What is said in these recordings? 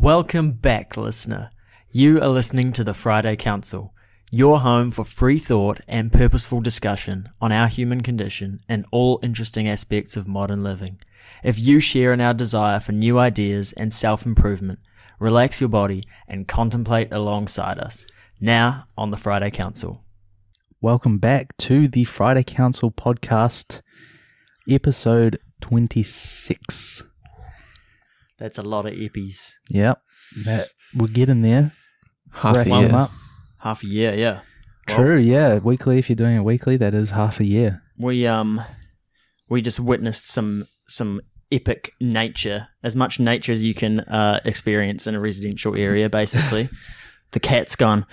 Welcome back, listener. You are listening to the Friday Council, your home for free thought and purposeful discussion on our human condition and all interesting aspects of modern living. If you share in our desire for new ideas and self improvement, relax your body and contemplate alongside us. Now on the Friday Council. Welcome back to the Friday Council podcast, episode 26. That's a lot of eppies. Yep, that we're getting there. Half a year. them up. Half a year, yeah. Well, True, yeah. Weekly, if you're doing it weekly, that is half a year. we um we just witnessed some some epic nature as much nature as you can uh experience in a residential area basically the cat's gone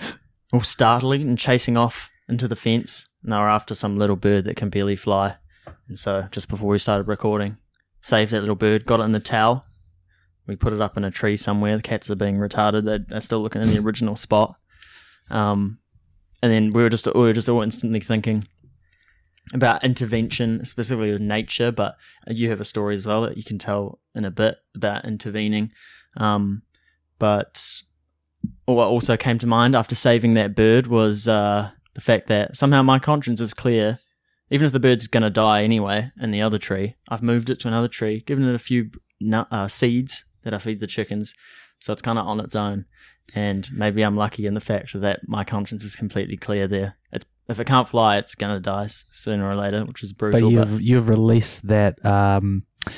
all startling and chasing off into the fence and they were after some little bird that can barely fly and so just before we started recording saved that little bird got it in the towel we put it up in a tree somewhere the cats are being retarded they're, they're still looking in the original spot um and then we were just we were just all instantly thinking about intervention, specifically with nature, but you have a story as well that you can tell in a bit about intervening. Um, but what also came to mind after saving that bird was uh, the fact that somehow my conscience is clear. Even if the bird's going to die anyway in the other tree, I've moved it to another tree, given it a few uh, seeds that I feed the chickens. So it's kind of on its own. And maybe I'm lucky in the fact that my conscience is completely clear there. It's if it can't fly, it's gonna die sooner or later, which is brutal. But, you've you've released that, um, I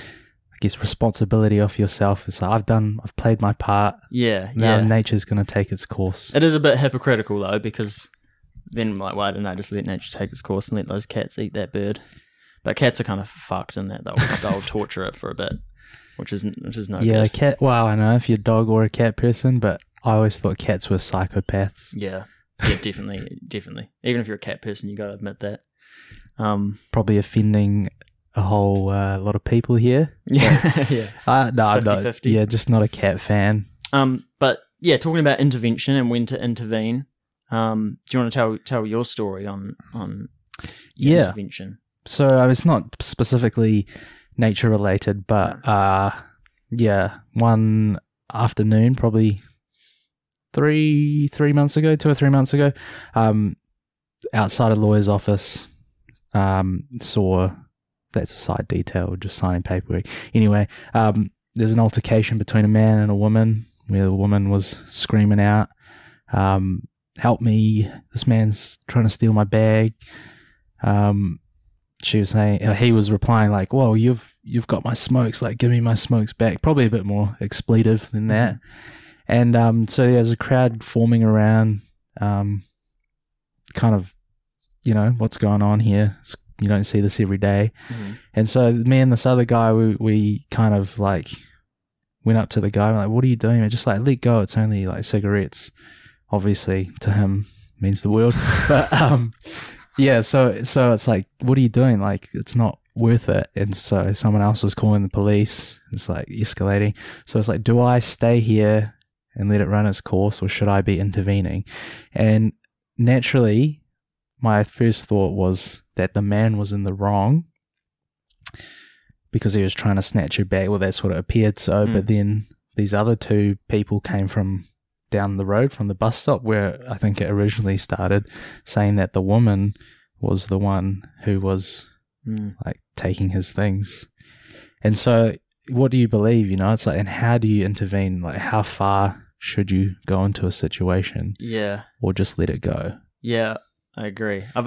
guess, responsibility off yourself. It's like I've done, I've played my part. yeah, Now yeah. nature's going to take its course. It is a bit hypocritical though, because then like, why didn't I just let nature take its course and let those cats eat that bird? But cats are kind of fucked in that they'll they'll torture it for a bit, which is which is no yeah, good. cat. Well, I know if you're a dog or a cat person, but I always thought cats were psychopaths. Yeah, yeah, definitely, definitely. Even if you're a cat person, you got to admit that. Um, Probably offending a whole uh, lot of people here. yeah, yeah. Uh, no, I'm not. 50-50. Yeah, just not a cat fan. Um, but yeah, talking about intervention and when to intervene. Um, do you want to tell tell your story on on Yeah. intervention? So uh, it's not specifically nature related, but uh, yeah, one afternoon, probably three three months ago, two or three months ago, um, outside a lawyer's office, um, saw that's a side detail, just signing paperwork. Anyway, um, there's an altercation between a man and a woman where the woman was screaming out, um, "Help me! This man's trying to steal my bag." Um, she was saying uh, he was replying like, "Whoa, you've you've got my smokes! Like, give me my smokes back!" Probably a bit more expletive than that. And um, so there's a crowd forming around, um, kind of, you know, what's going on here. It's, you don't see this every day. Mhm. And so me and this other guy, we, we kind of like went up to the guy, we're like, "What are you doing?" man? just like, "Let go! It's only like cigarettes." Obviously, to him means the world, but um, yeah. So so it's like, "What are you doing?" Like, it's not worth it. And so someone else was calling the police. It's like escalating. So it's like, do I stay here and let it run its course, or should I be intervening? And naturally, my first thought was that the man was in the wrong because he was trying to snatch her bag. Well, that's what it appeared so. Mm. But then these other two people came from down the road from the bus stop where I think it originally started, saying that the woman was the one who was Mm. like taking his things. And so, what do you believe? You know, it's like, and how do you intervene? Like, how far should you go into a situation Yeah, or just let it go? yeah, I agree. I've,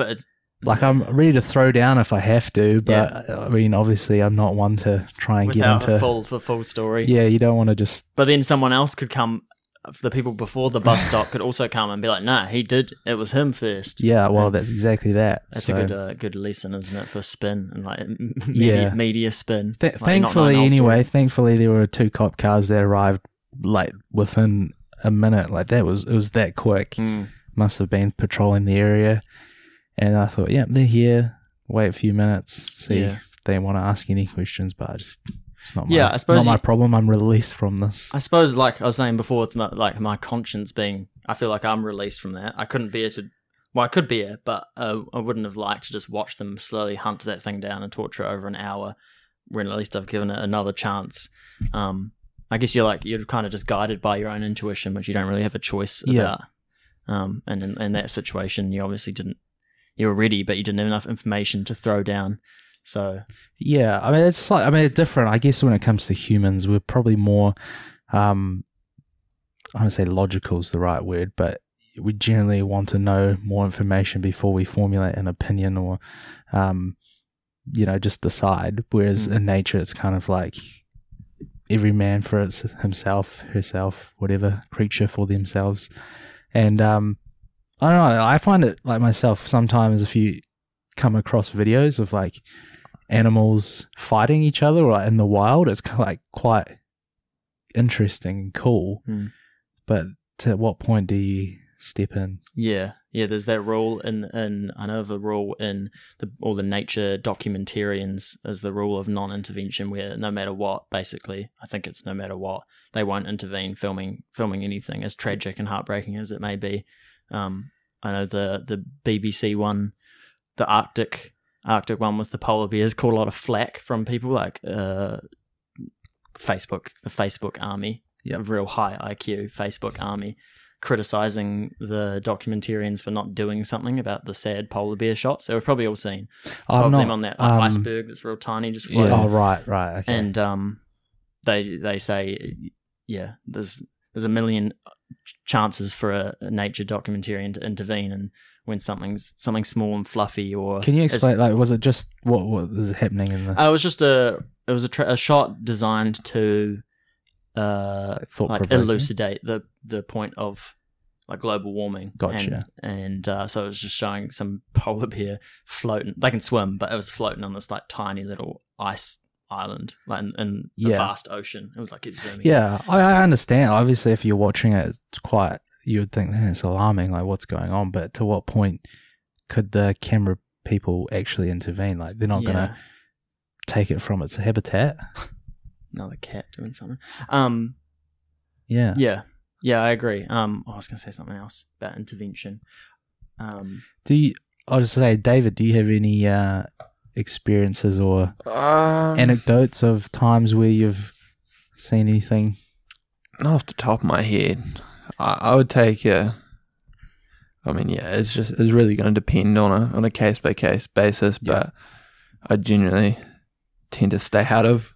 Like, I'm ready to throw down if I have to, but I mean, obviously, I'm not one to try and without get into. a full the full story. yeah, you don't want to just. But then someone else could come. The people before the bus stop could also come and be like, "Nah, he did. It was him first. Yeah, well, that's exactly that. That's So- a good uh, good lesson, isn't it, for spin and like media, Yeah. media spin. Th- Like, thankfully, anyway, thankfully there were two cop cars that arrived like within a minute. Like that was it was that quick. Mm. Must have been patrolling the area, and I thought, yeah, they're here. Wait a few minutes, see Yeah. if they want to ask any questions. But I just it's not my, Yeah, I suppose not my you- problem. I'm released from this. I suppose, like I was saying before, with my, like my conscience being, I feel like I'm released from that. I couldn't bear to, well, I could bear, but uh, I wouldn't have liked to just watch them slowly hunt that thing down and torture it over an hour. When at least I've given it another chance. Um, I guess you're like you're kind of just guided by your own intuition, which you don't really have a choice Yeah. about. Um, and in, in that situation, you obviously didn't. You were ready, but you didn't have enough information to throw down. So Yeah, I mean it's like I mean it's different. I guess when it comes to humans, we're probably more um I don't say logical is the right word, but we generally want to know more information before we formulate an opinion or um you know, just decide. Whereas Mm. in nature it's kind of like every man for its himself, herself, whatever, creature for themselves. And um I don't know, I find it like myself sometimes if you come across videos of like animals fighting each other or in the wild, it's kind of like quite interesting and cool. Hmm. But to what point do you step in? yeah, yeah. There's that rule in in I know of a rule in the all the nature documentarians is the rule of non-intervention, where no matter what, basically, I think it's no matter what they won't intervene filming filming anything as tragic and heartbreaking as it may be. Um, I know the the BBC one, the Arctic Arctic one with the polar bears caught a lot of flack from people like uh, Facebook, the Facebook army, Yep. real high IQ Facebook army, criticizing the documentarians for not doing something about the sad polar bear shots. They were probably all seen I'm of not- them on that um, iceberg that's real tiny, just Yeah. floating. Oh right, right. Okay. And um, they they say, yeah, there's there's a million chances for a, a nature documentarian to intervene, and when something's something small and fluffy, or Can you explain? Like, was it just what what was happening in the Uh, it was just a it was a, tra- a shot designed to uh thought like provoking? elucidate the the point of like global warming. Gotcha. And, and uh, so it was just showing some polar bear floating. They can swim, but it was floating on this like tiny little ice island, like in, in the Yeah. vast ocean. It was like it's zooming. Yeah, I, I understand. Obviously, if you're watching it, it's quite you would think "Man, it's alarming. Like, what's going on? But to what point could the camera people actually intervene? Like, they're not Yeah. going to take it from its habitat. Another cat doing something. Um. Yeah. Yeah. Yeah, I agree. Um. I was gonna say something else about intervention. Um. Do you? I'll just say, David, do you have any uh, experiences or Um, anecdotes of times where you've seen anything? not off the top of my head, I, I would take a. I mean, yeah, it's just it's really going to depend on a on a case by case basis, Yeah. but I generally tend to stay out of.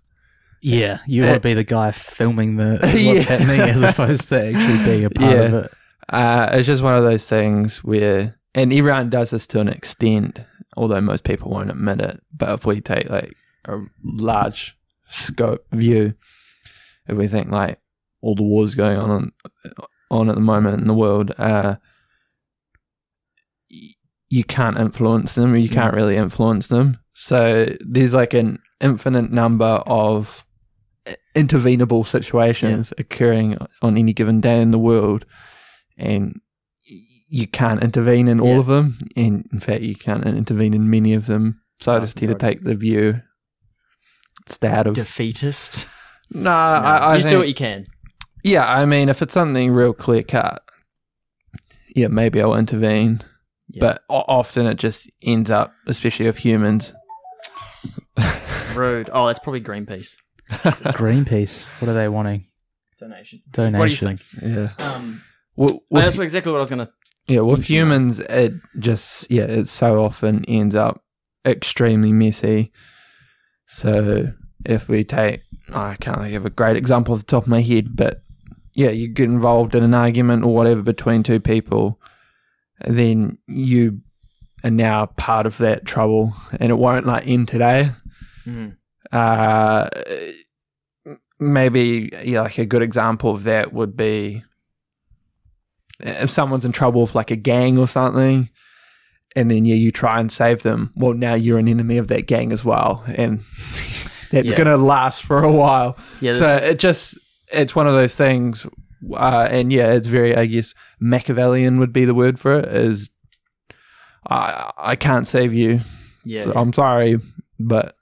Yeah, you want to be the guy filming the what's Yeah. happening as opposed to actually being a part of it. Uh, it's just one of those things where, and everyone does this to an extent, although most people won't admit it. But if we take like a large scope view, if we think like all the wars going on on at the moment in the world, uh, you can't influence them, or you can't really influence them. So there's like an infinite number of intervenable situations occurring on any given day in the world and you can't intervene in all Yeah. of them. And in fact, you can't intervene in many of them. So I just tend to take the view, stay out of. Defeatist. no, No, I, I just do what you can. Yeah, I mean, if it's something real clear cut, yeah, maybe I'll intervene. Yeah. But o- often it just ends up, especially with humans. Rude. Oh, that's probably Greenpeace Greenpeace, what are they wanting? donation. Donations. What do you think? Yeah. Um, Well, oh, with- that's exactly what I was gonna. Yeah, with Mention that. humans, it just yeah, it so often ends up extremely messy. So if we take, I can't think of a great example off the top of my head, but yeah, you get involved in an argument or whatever between two people, then you are now part of that trouble, and it won't like end today. Mm, Uh, maybe yeah, like a good example of that would be if someone's in trouble with like a gang or something, and then yeah, you try and save them. Well, now you're an enemy of that gang as well, and that's Yeah. gonna last for a while. yeah. so it just it's one of those things, uh, and yeah, it's very I guess Machiavellian would be the word for it. Is I I can't save you. yeah. So I'm sorry, but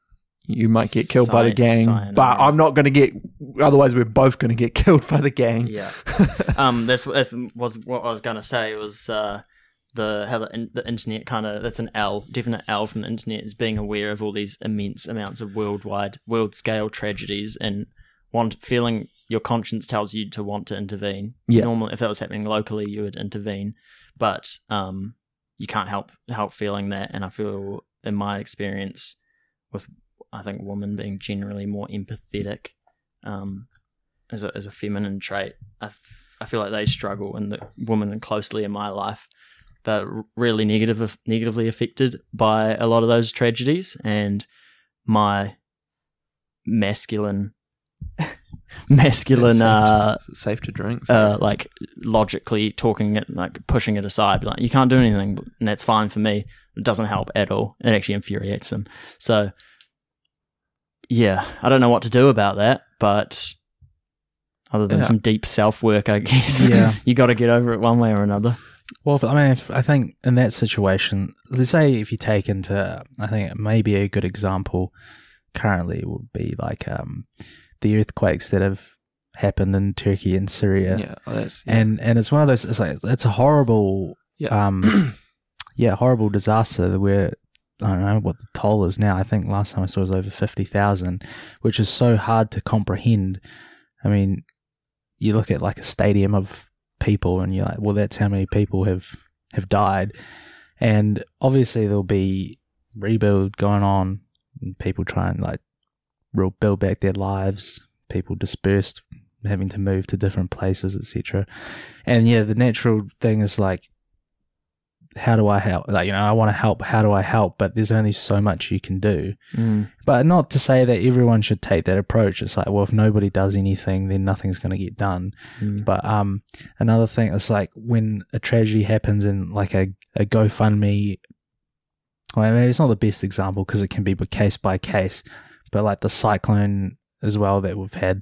you might get killed by the gang. cyanide. But I'm not going to get. Otherwise, we're both going to get killed by the gang. Yeah. um. This, this was what I was gonna say. Was uh the how the, in, the internet kind of that's an L, definite L from the internet is being aware of all these immense amounts of worldwide, world scale tragedies and want feeling your conscience tells you to want to intervene. Yeah. Normally, if that was happening locally, you would intervene, but um, you can't help help feeling that. And I feel, in my experience, with I think women being generally more empathetic, um, as a as a feminine trait, I f- I feel like they struggle, and the women closely in my life. They're really negative, negatively affected by a lot of those tragedies, and my masculine masculine Safe to- uh safe to drink. uh like logically talking it like pushing it aside like you can't do anything and that's fine for me it doesn't help at all it actually infuriates them so yeah i don't know what to do about that but other than Yeah. some deep self work i guess Yeah. you got to get over it one way or another Well, I mean, if, I think in that situation, let's say if you take into, I think maybe a good example currently would be like um, the earthquakes that have happened in Turkey and Syria, yeah, oh, yeah. and and it's one of those. It's like it's a horrible, yeah. um, yeah, horrible disaster where. I don't know what the toll is now. I think last time I saw it was over 50,000, which is so hard to comprehend. I mean, you look at like a stadium of people and you're like, well, that's how many people have, have died. And obviously there'll be rebuild going on and people trying like build back their lives, people dispersed, having to move to different places, etc. And yeah, the natural thing is like, how do I help? Like, you know, I want to help. How do I help? But there's only so much you can do. mm. But not to say that everyone should take that approach. It's like, well, if nobody does anything, then nothing's going to get done. Mm. But um, another thing is like when a tragedy happens in like a, a GoFundMe. Well, maybe it's not the best example because it can be case by case, but like the cyclone as well that we've had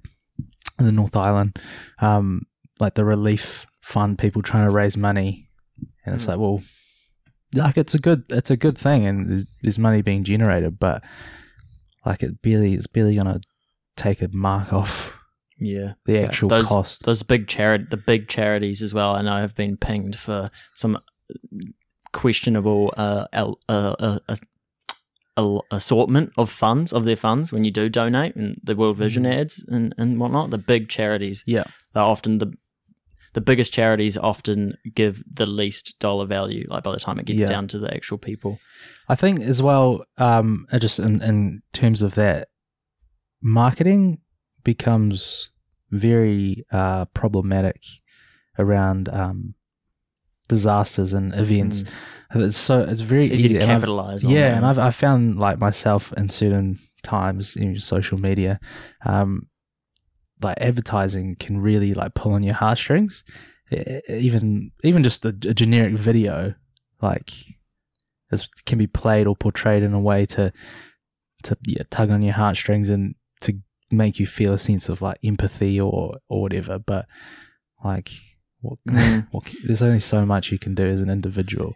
in the North Island, um, like the relief fund, people trying to raise money, and it's Mm. like, well, like it's a good, it's a good thing, and there's, there's money being generated, but like it barely, it's barely gonna take a mark off yeah the actual those- cost. those big charity, the big charities as well. I know have been pinged for some questionable uh, uh, uh, uh, assortment of funds of their funds when you do donate and the World Vision Mhm. ads and, and whatnot. The big charities, Yeah. they're often the the biggest charities often give the least dollar value. Like by the time it gets Yeah. down to the actual people. I think as well, um, just in, in terms of that, marketing becomes very uh, problematic around um, disasters and events. Mm. It's so it's very It's easy, to capitalize. on yeah, that. and I've I found like myself in certain times in social media, um, like advertising can really like pull on your heartstrings. Even even just a, a generic video, like this can be played or portrayed in a way to to yeah, tug on your heartstrings and to make you feel a sense of like empathy or or whatever. But like, what, Mm. what there's only so much you can do as an individual.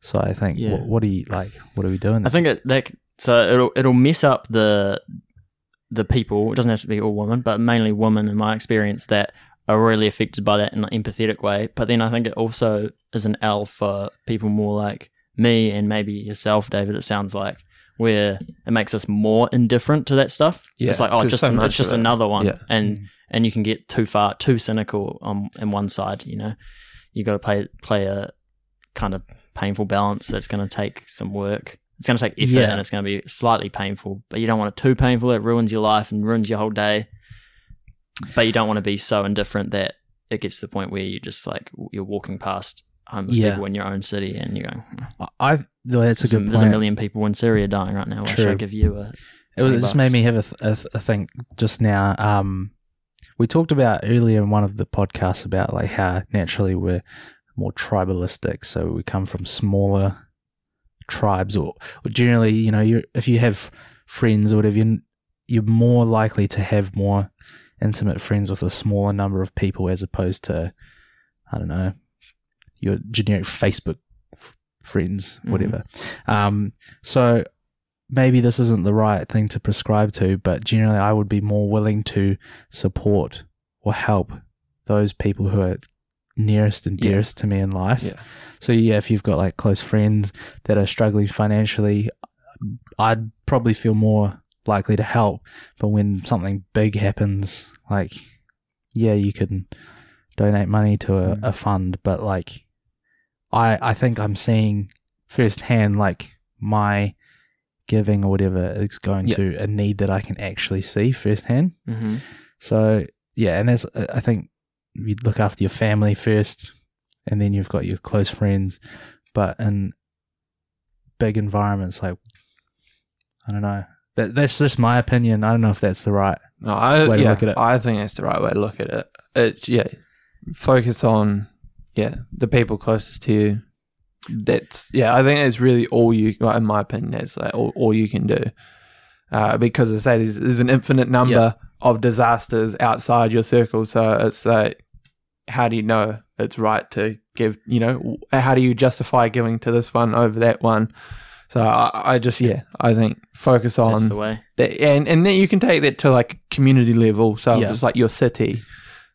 So I think, Yeah. what, what are you like? What are we doing? I think it, that so it'll it'll mess up the the people. It doesn't have to be all women, but mainly women, in my experience, that are really affected by that in an empathetic way. But then I think it also is an L for people more like me and maybe yourself, David. It sounds like where it makes us more indifferent to that stuff. Yeah, it's like oh, 'cause just so an- it's just it- another one, yeah. and mm. and you can get too far, too cynical on in one side. You know, you got to play play a kind of painful balance that's going to take some work. It's going to take effort Yeah. and it's going to be slightly painful, but you don't want it too painful. It ruins your life and ruins your whole day. But you don't want to be so indifferent that it gets to the point where you just like you're walking past homeless Yeah. people in your own city and you're going, I I- well, that's a there's, a, good there's a million people in Syria dying right now. Why should I True. give you a It, was, just made me have a, th- a, th- a think just now. Um, we talked about earlier in one of the podcasts about like how naturally we're more tribalistic, so we come from smaller tribes, or, or generally, you know, you if you have friends or whatever, you're, you're more likely to have more intimate friends with a smaller number of people as opposed to, I don't know, your generic Facebook f- friends, Mhm. whatever. Um, so maybe this isn't the right thing to prescribe to, but generally I would be more willing to support or help those people who are nearest and Yeah. dearest to me in life. Yeah. So yeah, if you've got like close friends that are struggling financially, I'd probably feel more likely to help. But when something big happens, like yeah, you can donate money to a, Mm. a fund, but like, I I think I'm seeing firsthand like my giving or whatever is going Yeah. to a need that I can actually see firsthand. Mm-hmm. So yeah, and that's I think you look after your family first, and then you've got your close friends. But in big environments, like I don't know, that that's just my opinion. I don't know if that's the right. No, I Way to yeah, look at it. I think that's the right way to look at it. It's yeah, focus on yeah the people closest to you. That's yeah, I think that's really all you. Well, in my opinion, that's like all, all you can do. Uh, because I say, there's, there's an infinite number of disasters outside your circle. So it's like, how do you know it's right to give? You know, how do you justify giving to this one over that one? So I, I just yeah, I think focus on That's the way. that, and and then you can take that to like community level. So Yeah. it's like your city.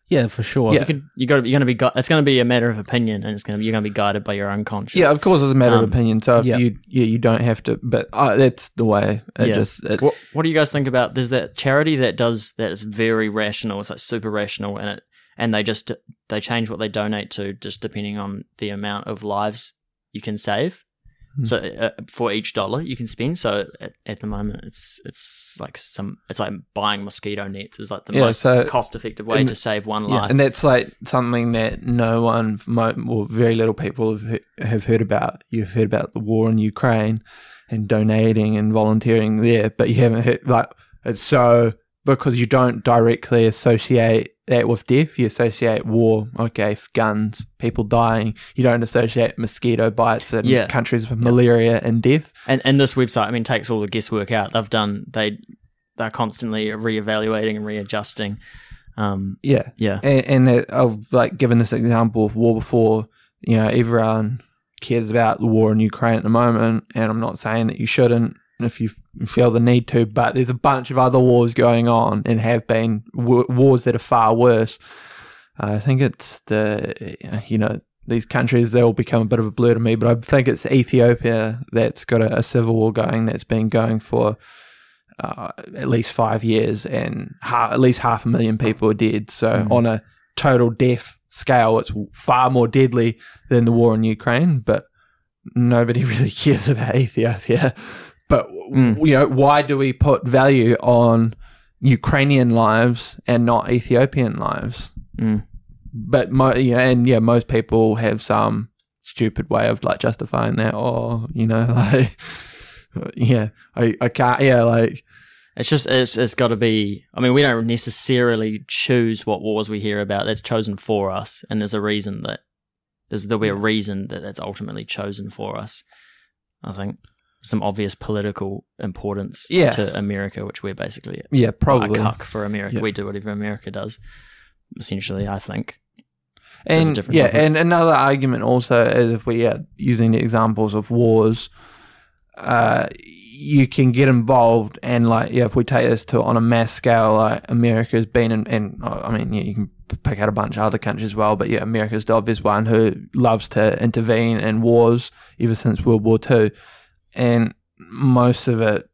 Yeah, for sure. Yeah. You could, you got you're going to be, gu- it's going to be a matter of opinion, and it's going to, you're going to be guided by your own conscience. Yeah, of course, it's a matter Um, of opinion. So if yeah. you yeah you don't have to, but uh, that's the way. It Yeah. just it, What, what do you guys think about? There's that charity that does that is very rational. It's like super rational, and it and they just they change what they donate to just depending on the amount of lives you can save. Hmm. So uh, for each dollar you can spend. So at, at the moment, it's it's like some it's like buying mosquito nets is like the Yeah, most so- cost effective way and- to save one Yeah, life. and that's like something that no one, mo- or very little people have have heard about. You've heard about the war in Ukraine and donating and volunteering there, but you haven't heard like it's so because you don't directly associate that with death. You associate war, okay, guns, people dying. You don't associate mosquito bites and Yeah. countries with malaria and death. And and this website, I mean, takes all the guesswork out. They've done they they're constantly reevaluating and readjusting. Um, Yeah, yeah, and, and I've like given this example of war before. You know, everyone cares about the war in Ukraine at the moment, and I'm not saying that you shouldn't if you feel the need to. But there's a bunch of other wars going on, and have been w- wars that are far worse. I think it's the you know these countries they all become a bit of a blur to me, but I think it's Ethiopia that's got a, a civil war going that's been going for uh, at least five years, and ha- at least half a million people are dead. So Mhm. on a total death scale, it's far more deadly than the war in Ukraine. But nobody really cares about Ethiopia. But Mm. you know, why do we put value on Ukrainian lives and not Ethiopian lives? Mm. But mo- you know, and yeah, most people have some stupid way of like justifying that, or you know, like yeah, I, I can't, yeah, like It's just it's, it's got to be. I mean, we don't necessarily choose what wars we hear about. That's chosen for us, and there's a reason that there's there'll be a reason that that's ultimately chosen for us. I think some obvious political importance Yeah. to America, which we're basically yeah, probably a cuck for America. Yeah. We do whatever America does. Essentially, I think. And yeah, topic. and another argument also is if we are using the examples of wars, uh, you can get involved and like yeah, if we take this to on a mass scale, like America's been in, and uh, I mean yeah, you can pick out a bunch of other countries as well, but yeah, America's the obvious one who loves to intervene in wars ever since World War Two, and most of it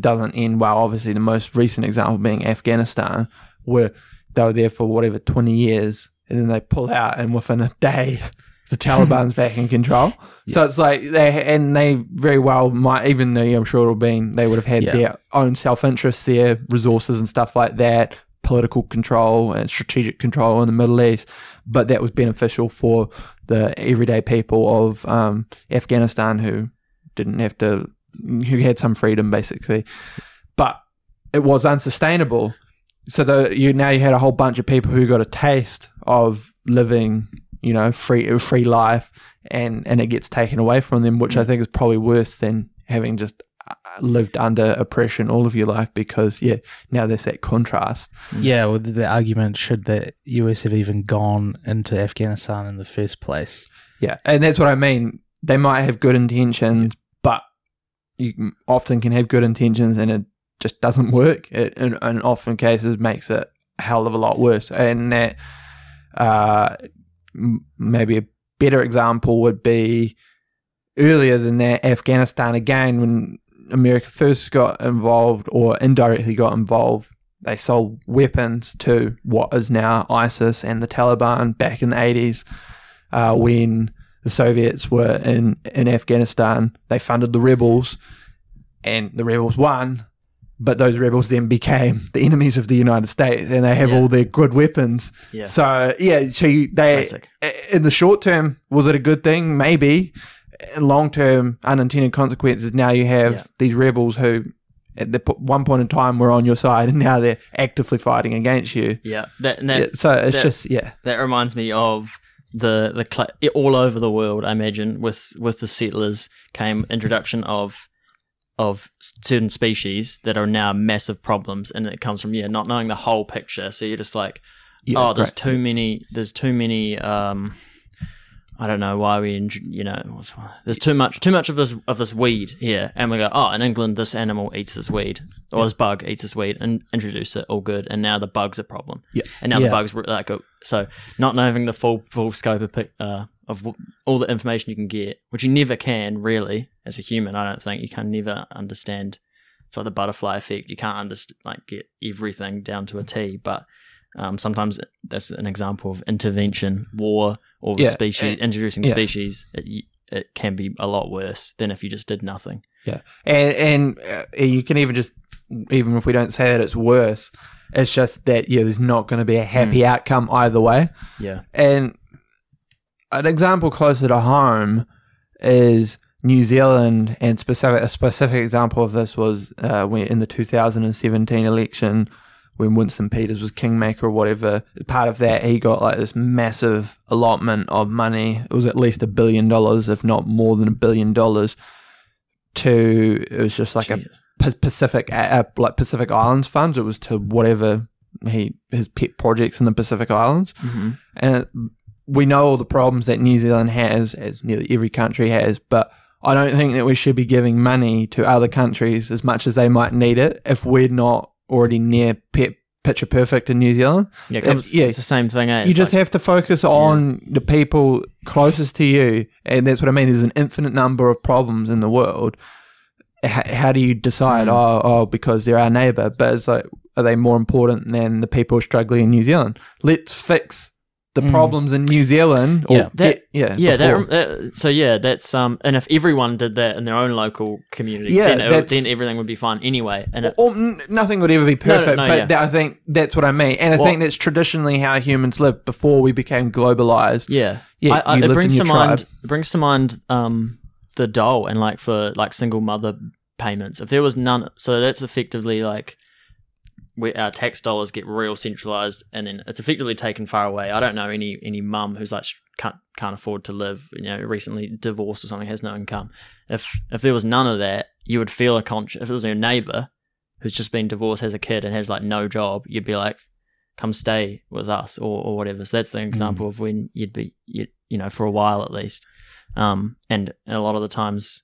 doesn't end well. Obviously, the most recent example being Afghanistan, where they were there for whatever twenty years, and then they pull out, and within a day, the Taliban's back in control. So it's like they and they very well might, even though I'm sure it'll been they would have had Yeah. their own self interest, their resources and stuff like that, political control and strategic control in the Middle East, but that was beneficial for the everyday people of um, Afghanistan who didn't have to, who had some freedom basically, but it was unsustainable. So the, you now you had a whole bunch of people who got a taste of living, you know, free a free life, and and it gets taken away from them, which I think is probably worse than having just uh, lived under oppression all of your life because yeah, now there's that contrast. Yeah, well, the, the argument should the US have even gone into Afghanistan in the first place? Yeah, and that's what I mean. They might have good intentions, but you often can have good intentions and it just doesn't work. It, in, in often cases, makes it a hell of a lot worse. And that uh, m- maybe a better example would be earlier than that, Afghanistan again when America first got involved or indirectly got involved. they sold weapons to what is now ISIS and the Taliban back in the 80s uh, when the Soviets were in, in Afghanistan. They funded the rebels and the rebels won, but those rebels then became the enemies of the United States and they have Yeah. all their good weapons. Yeah. So, yeah, so you, they, Classic. in the short term, was it a good thing? Maybe. In long term, unintended consequences. Now you have Yeah. these rebels who, at the p- one point in time, were on your side, and now they're actively fighting against you. Yeah. That, and that, Yeah, so it's that- just yeah, that reminds me of the the cl- all over the world. I imagine with with the settlers came introduction of of certain species that are now massive problems, and it comes from yeah not knowing the whole picture. So you're just like, yeah oh, there's great. too many. There's too many. Um, I don't know why we, you know, there's too much, too much of this of this weed here, and we go, oh, in England, this animal eats this weed, or this bug eats this weed, and introduce it, all good, and now the bug's a problem, Yeah. and now Yeah. the bugs like a, so not knowing the full full scope of uh, of all the information you can get, which you never can really as a human. I don't think you can never understand. It's like the butterfly effect. You can't understand like get everything down to a T, but um, sometimes that's an example of intervention, war, or Yeah, species and- introducing yeah. species. It, it can be a lot worse than if you just did nothing. Yeah, and and uh, you can even just even if we don't say that it's worse, it's just that yeah, there's not going to be a happy Hmm. outcome either way. Yeah, And an example closer to home is New Zealand, and specific a specific example of this was uh, in the 2017 election when Winston Peters was kingmaker or whatever. Part of that, he got like this massive allotment of money. It was at least a billion dollars, if not more than a billion dollars. To it was just like a Jesus. Pa- Pacific uh, like Pacific Islands funds. It was to whatever he his pet projects in the Pacific Islands, Mhm. and it, we know all the problems that New Zealand has, as nearly every country has. But I don't think that we should be giving money to other countries as much as they might need it if we're not already near picture perfect in New Zealand. yeah, it comes, yeah. it's the same thing. Eh? you just like- have to focus on the people closest to you, and that's what I mean. There's an infinite number of problems in the world. H- how do you decide? Mm. Oh, oh, because they're our neighbor, but it's like, are they more important than the people struggling in New Zealand? Let's fix the Mm. problems in New Zealand. Or Yeah. get, yeah, yeah, that, that, so yeah, that's um, and if everyone did that in their own local communities, Yeah, then, it, then everything would be fine anyway. And it, Or, or nothing would ever be No, no, perfect, no, but yeah. that- I think that's what I mean, and I Well- think that's traditionally how humans lived before we became globalized. yeah, Yeah, I, I, it brings to your mind it brings to mind um the dole and like for like single mother payments. If there was none, so that's effectively like where our tax dollars get real centralized, and then it's effectively taken far away. I don't know any any mum who's like can't can't afford to live, you know, recently divorced or something, has no income. If if there was none of that, you would feel a conscience. If it was your neighbor who's just been divorced, has a kid, and has like no job, you'd be like, come stay with us or, or whatever. So that's the example of when you'd be, you, you know, for a while at least. Um, and, and a lot of the times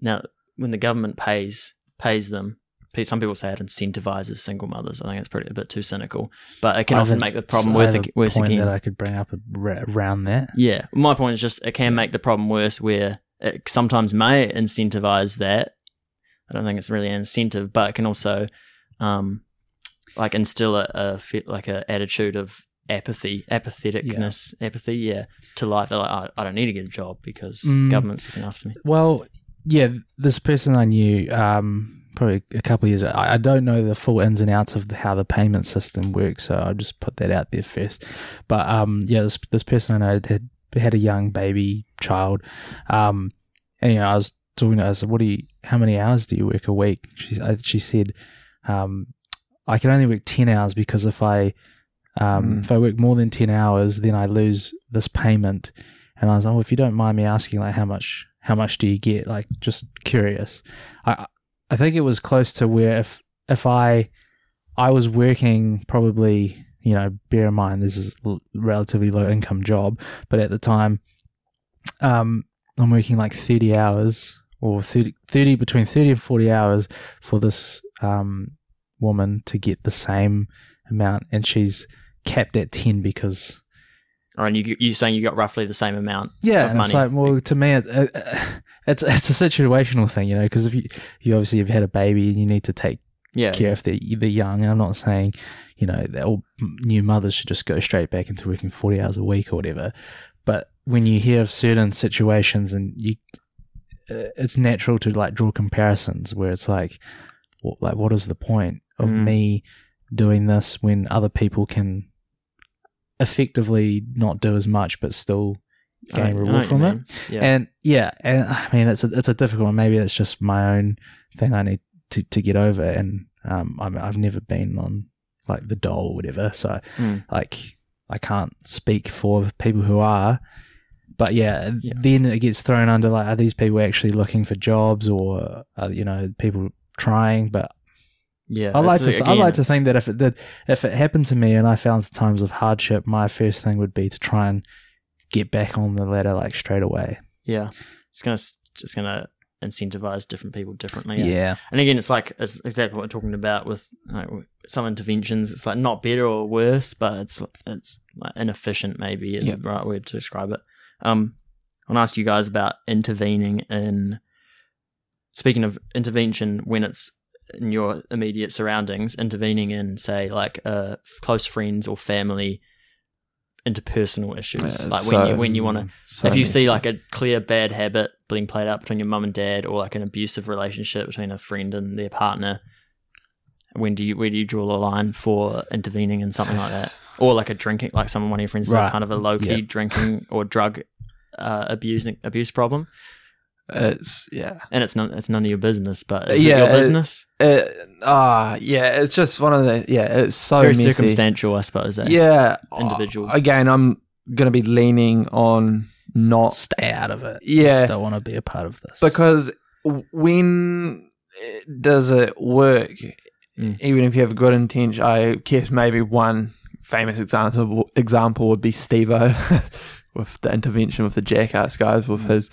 now when the government pays, pays them, some people say it incentivizes single mothers. I think it's pretty a bit too cynical, but it can I often make the problem worse, have a worse point again. that I could bring up around that. Yeah, my point is just it can make the problem worse where it sometimes may incentivize that. I don't think it's really an incentive, but it can also um, like instill a, a like a attitude of apathy, apatheticness, apathy, yeah, to life. They're like, "Oh, I, I don't need to get a job because Mm. government's looking after me. Well, yeah, this person I knew, um, probably a couple of years. I, I don't know the full ins and outs of how the payment system works, so I'll just put that out there first. But um, yeah, this this person I know had had a young baby child, um, and you know I was talking to her. I said, "What do you? How many hours do you work a week?" She I, she said, um, "I can only work ten hours because if I um, Mm. if I work more than ten hours, then I lose this payment." And I was like, "Oh, if you don't mind me asking, like how much how much do you get? Like just curious." I I think it was close to where if if I I was working probably you know bear in mind this is a relatively low income job, but at the time, um, I'm working like thirty hours or 30, 30 between thirty and forty hours for this um woman to get the same amount, and she's capped at ten because Or and you you saying you got roughly the same amount? yeah, of and it's like well, to me, it, it, it's it's a situational thing, you know, because if you you obviously have had a baby and you need to take Yeah. care if they're they're young. And I'm not saying you know that all new mothers should just go straight back into working 40 hours a week or whatever. But when you hear of certain situations and you, uh, it's natural to like draw comparisons where it's like, what, like what is the point of Mm. me doing this when other people can effectively not do as much but still gain I reward from it? Yeah. And yeah, and I mean it's a it's a difficult one. Maybe it's just my own thing I need to, to get over. And um, I'm, I've never been on like the dole or whatever, so Mm. like I can't speak for people who are. But yeah, Yeah. then it gets thrown under like, are these people actually looking for jobs or are, you know people trying? But yeah. I like to th- I like to think that if it did if it happened to me and I found times of hardship, my first thing would be to try and get back on the ladder like straight away. Yeah. It's gonna it's gonna incentivize different people differently. Yeah. And again, it's like it's exactly what we're talking about with, like, some interventions. It's like not better or worse, but it's it's like inefficient. Maybe is Yeah. the right word to describe it. Um, I want to ask you guys about intervening in. Speaking of intervention, when it's in your immediate surroundings, intervening in say like uh, close friends or family interpersonal issues, Yeah, like when so- you when you want to So if you see messy. like a clear bad habit being played out between your mum and dad, or like an abusive relationship between a friend and their partner, when do you where do you draw the line for intervening in something like that, or like a drinking, like someone one of your friends has Right. a kind of a low key Yeah. drinking or drug uh, abusing abuse problem, it's yeah. and it's none it's none of your business, but is Yeah, it your business? It, ah, yeah, it's just one of the yeah. It's so Very messy. circumstantial, I suppose. Eh? Yeah, Individual. Again, I'm gonna be leaning on not Stay out of it. Yeah. I just don't want to be a part of this. because when does it work? Mm. Even if you have a good intention, I guess maybe one famous example example would be Steve-O with the intervention with the Jackass guys with Mm. his.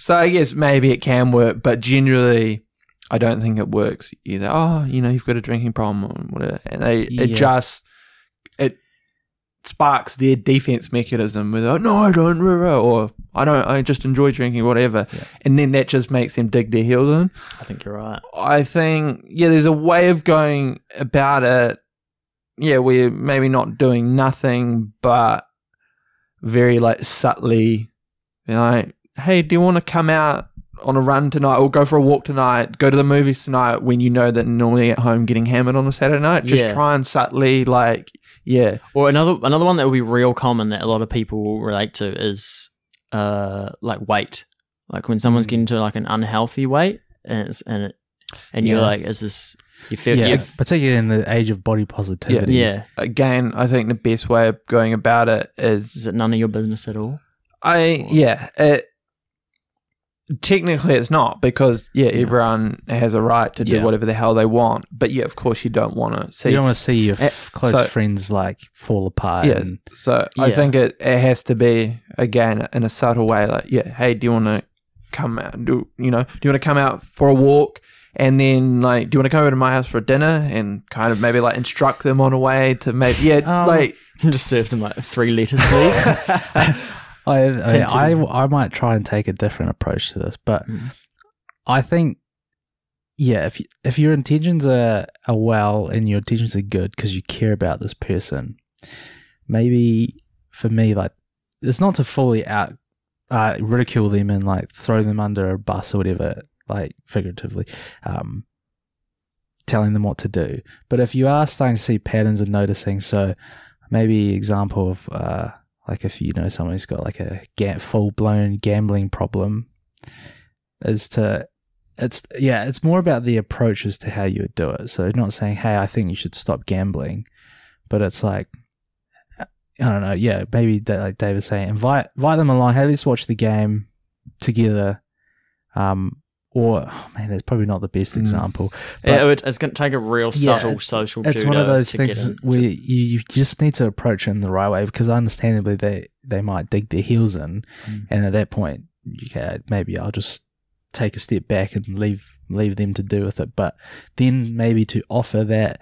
So I guess maybe it can work, but generally, I don't think it works either. Oh, you know, you've got a drinking problem or whatever, and they it just it sparks their defense mechanism with oh no I don't rah, rah," or I don't I just enjoy drinking whatever, Yeah. and then that just makes them dig their heels in. I think you're right. I think yeah, there's a way of going about it. Yeah, we're maybe not doing nothing, but very like subtly, you know, like, hey, do you want to come out on a run tonight or go for a walk tonight? Go to the movies tonight when you know that normally at home getting hammered on a Saturday night. Just Yeah. try and subtly like yeah, Or another another one that will be real common that a lot of people will relate to is uh like weight. Like when someone's Mm. getting to like an unhealthy weight and it's and it, and you're Yeah. like, is this you feel yeah, yeah, particularly in the age of body positivity. yeah. again, I think the best way of going about it is Is it none of your business at all? I yeah. It, technically, it's not because yeah, everyone has a right to do Yeah. whatever the hell they want. But yeah, of course, you don't want to see. you don't want to see your f- close so- friends like fall apart. yeah. and- So I Yeah. think it it has to be again in a subtle way. Like yeah, hey, do you want to come out? Do you know? Do you want to come out for a walk? And then, like, do you want to come over to my house for dinner and kind of maybe like instruct them on a way to maybe, yeah, Um, like, Just serve them like three lettuce leaves. I, I, I, I might try and take a different approach to this, but Mm. I think, yeah, if you, if your intentions are, are well and your intentions are good because you care about this person, maybe for me, like, it's not to fully out uh, ridicule them and like throw them under a bus or whatever, like figuratively, um, telling them what to do. But if you are starting to see patterns and noticing, so maybe example of uh, like if you know someone who's got like a full blown gambling problem, is to it's yeah it's more about the approach as to how you would do it. So not saying hey I think you should stop gambling, but it's like I don't know yeah maybe like Dave was saying invite invite them along. Hey let's watch the game together. Um, or oh man, that's probably not the best Mm. example. But- it- it's going to take a real Yeah, subtle social. it's one of those things in- to- where you, you just need to approach it in the right way because understandably they they might dig their heels in, Mm. and at that point, okay, maybe I'll just take a step back and leave leave them to do with it. But then maybe to offer that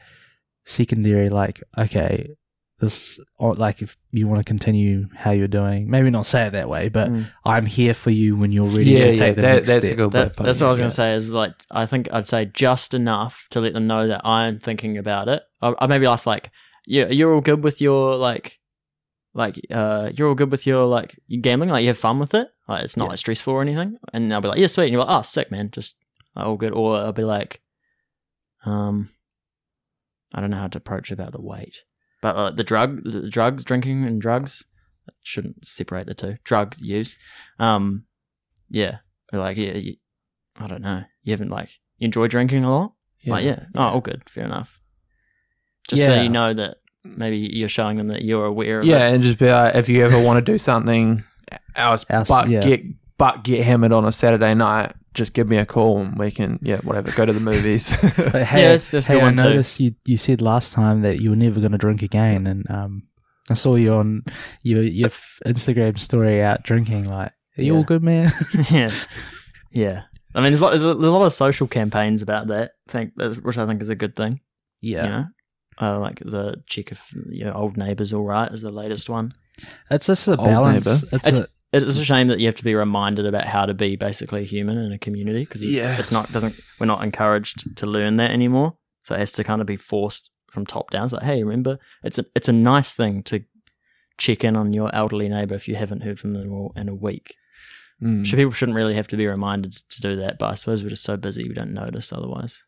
secondary, like, okay, this, or like if you want to continue how you're doing, maybe not say it that way, but Mm. I'm here for you when you're ready yeah, to yeah, take the that, next that's step. a good. That, of that's what I was going to say. Is like I think I'd say just enough to let them know that I'm thinking about it. I, I maybe ask like, yeah, you're all good with your like, like uh, you're all good with your like your gambling. Like you have fun with it. Like it's not Yeah. like stressful or anything. And they'll be like, yeah, sweet. And you're like, oh, sick, man. Just like, all good. Or I'll be like, um, I don't know how to approach about the weight, but uh, the drug, the drugs, drinking and drugs shouldn't separate the two. Drug use, um, yeah, like yeah, you, I don't know. You haven't like you enjoy drinking a lot. Yeah. Like yeah, oh, all good, fair enough. Just so you know that maybe you're showing them that you're aware of Yeah, it. and just be like, if you ever want to do something else, Else, but yeah. get but get hammered on a Saturday night, just give me a call and we can, yeah, whatever, go to the movies. But hey, that's- that's hey, I one too. noticed you you said last time that you were never going to drink again, and um, I saw you on your your Instagram story out drinking. Like, are you all Yeah. good, man? yeah, yeah. I mean, there's a, lot, there's a lot of social campaigns about that. Think which I think is a good thing. yeah, You know, uh, like the check if your old neighbour's all right is the latest one. it's just a Old balance. neighbour. It's, It's, a, it's a shame that you have to be reminded about how to be basically human in a community because it's, Yeah. it's not doesn't we're not encouraged to learn that anymore. So it has to kind of be forced from top down. It's like, hey, remember, it's a it's a nice thing to check in on your elderly neighbour if you haven't heard from them all in a week. Mm. So people shouldn't really have to be reminded to do that, but I suppose we're just so busy we don't notice otherwise.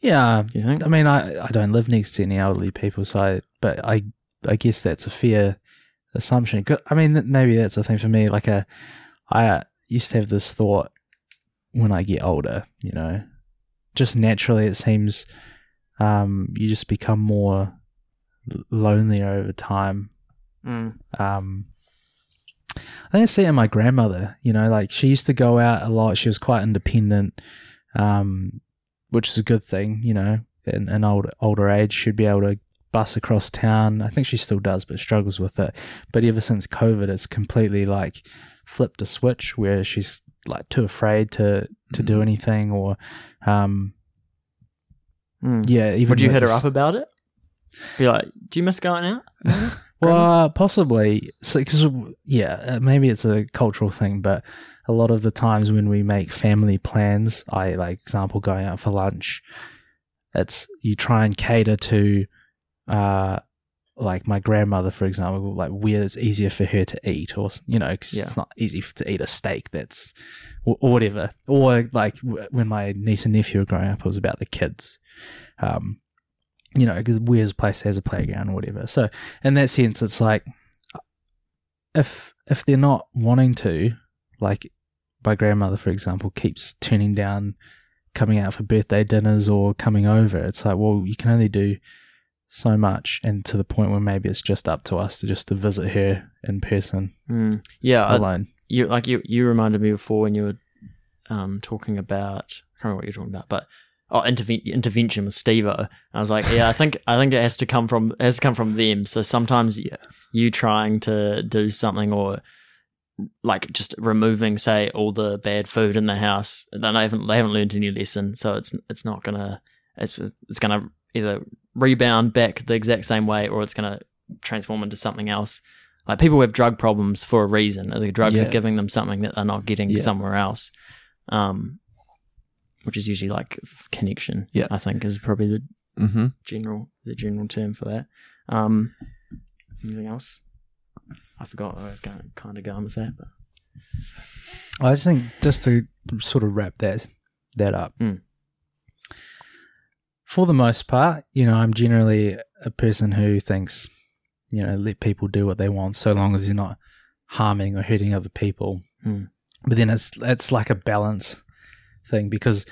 yeah. You think? I mean, I I don't live next to any elderly people, so I but I I guess that's a fair assumption. I mean, maybe that's a thing for me. Like a, I uh, used to have this thought when I get older, you know, just naturally it seems um, you just become more lonely over time. Mm. Um, I think I see it in my grandmother. You know, like she used to go out a lot. She was quite independent, um, which is a good thing. You know, in an old older age, she'd be able to bus across town. I think she still does, but struggles with it. But ever since COVID, it's completely like flipped a switch where she's like too afraid to to do anything or, um, Mm. yeah. Even Would you hit her up about it? Be like, do you miss going out? Well, uh, possibly. So, because yeah, uh, maybe it's a cultural thing, but a lot of the times when we make family plans, I like example going out for lunch. It's you try and cater to, uh, like my grandmother, for example, like where it's easier for her to eat, or you know, 'cause Yeah. it's not easy to eat a steak that's or, or whatever. Or like when my niece and nephew were growing up, it was about the kids. Um, you know, because where's a place has a playground or whatever. So in that sense, it's like if if they're not wanting to, like my grandmother, for example, keeps turning down coming out for birthday dinners or coming over. It's like, well, you can only do so much, and to the point where maybe it's just up to us to just to visit her in person Mm. Yeah, I, alone. you like you you reminded me before when you were um talking about I can't remember what you're talking about, but oh interven- intervention with Steve-O. I was like, yeah, I think I think it has to come from has to come from them. So sometimes Yeah. you trying to do something or like just removing say all the bad food in the house, then they haven't they haven't learned any lesson. So it's it's not gonna it's it's gonna either rebound back the exact same way or it's gonna transform into something else. Like people have drug problems for a reason. The drugs Yeah. are giving them something that they're not getting Yeah. somewhere else. Um, which is usually like connection. Yeah. I think is probably the Mm-hmm. general the general term for that. Um, anything else? I forgot I was going, kind of going with that. But. I just think just to sort of wrap that that up. Mm. For the most part, you know, I'm generally a person who thinks, you know, let people do what they want so long as you're not harming or hurting other people. Mm. But then it's it's like a balance thing because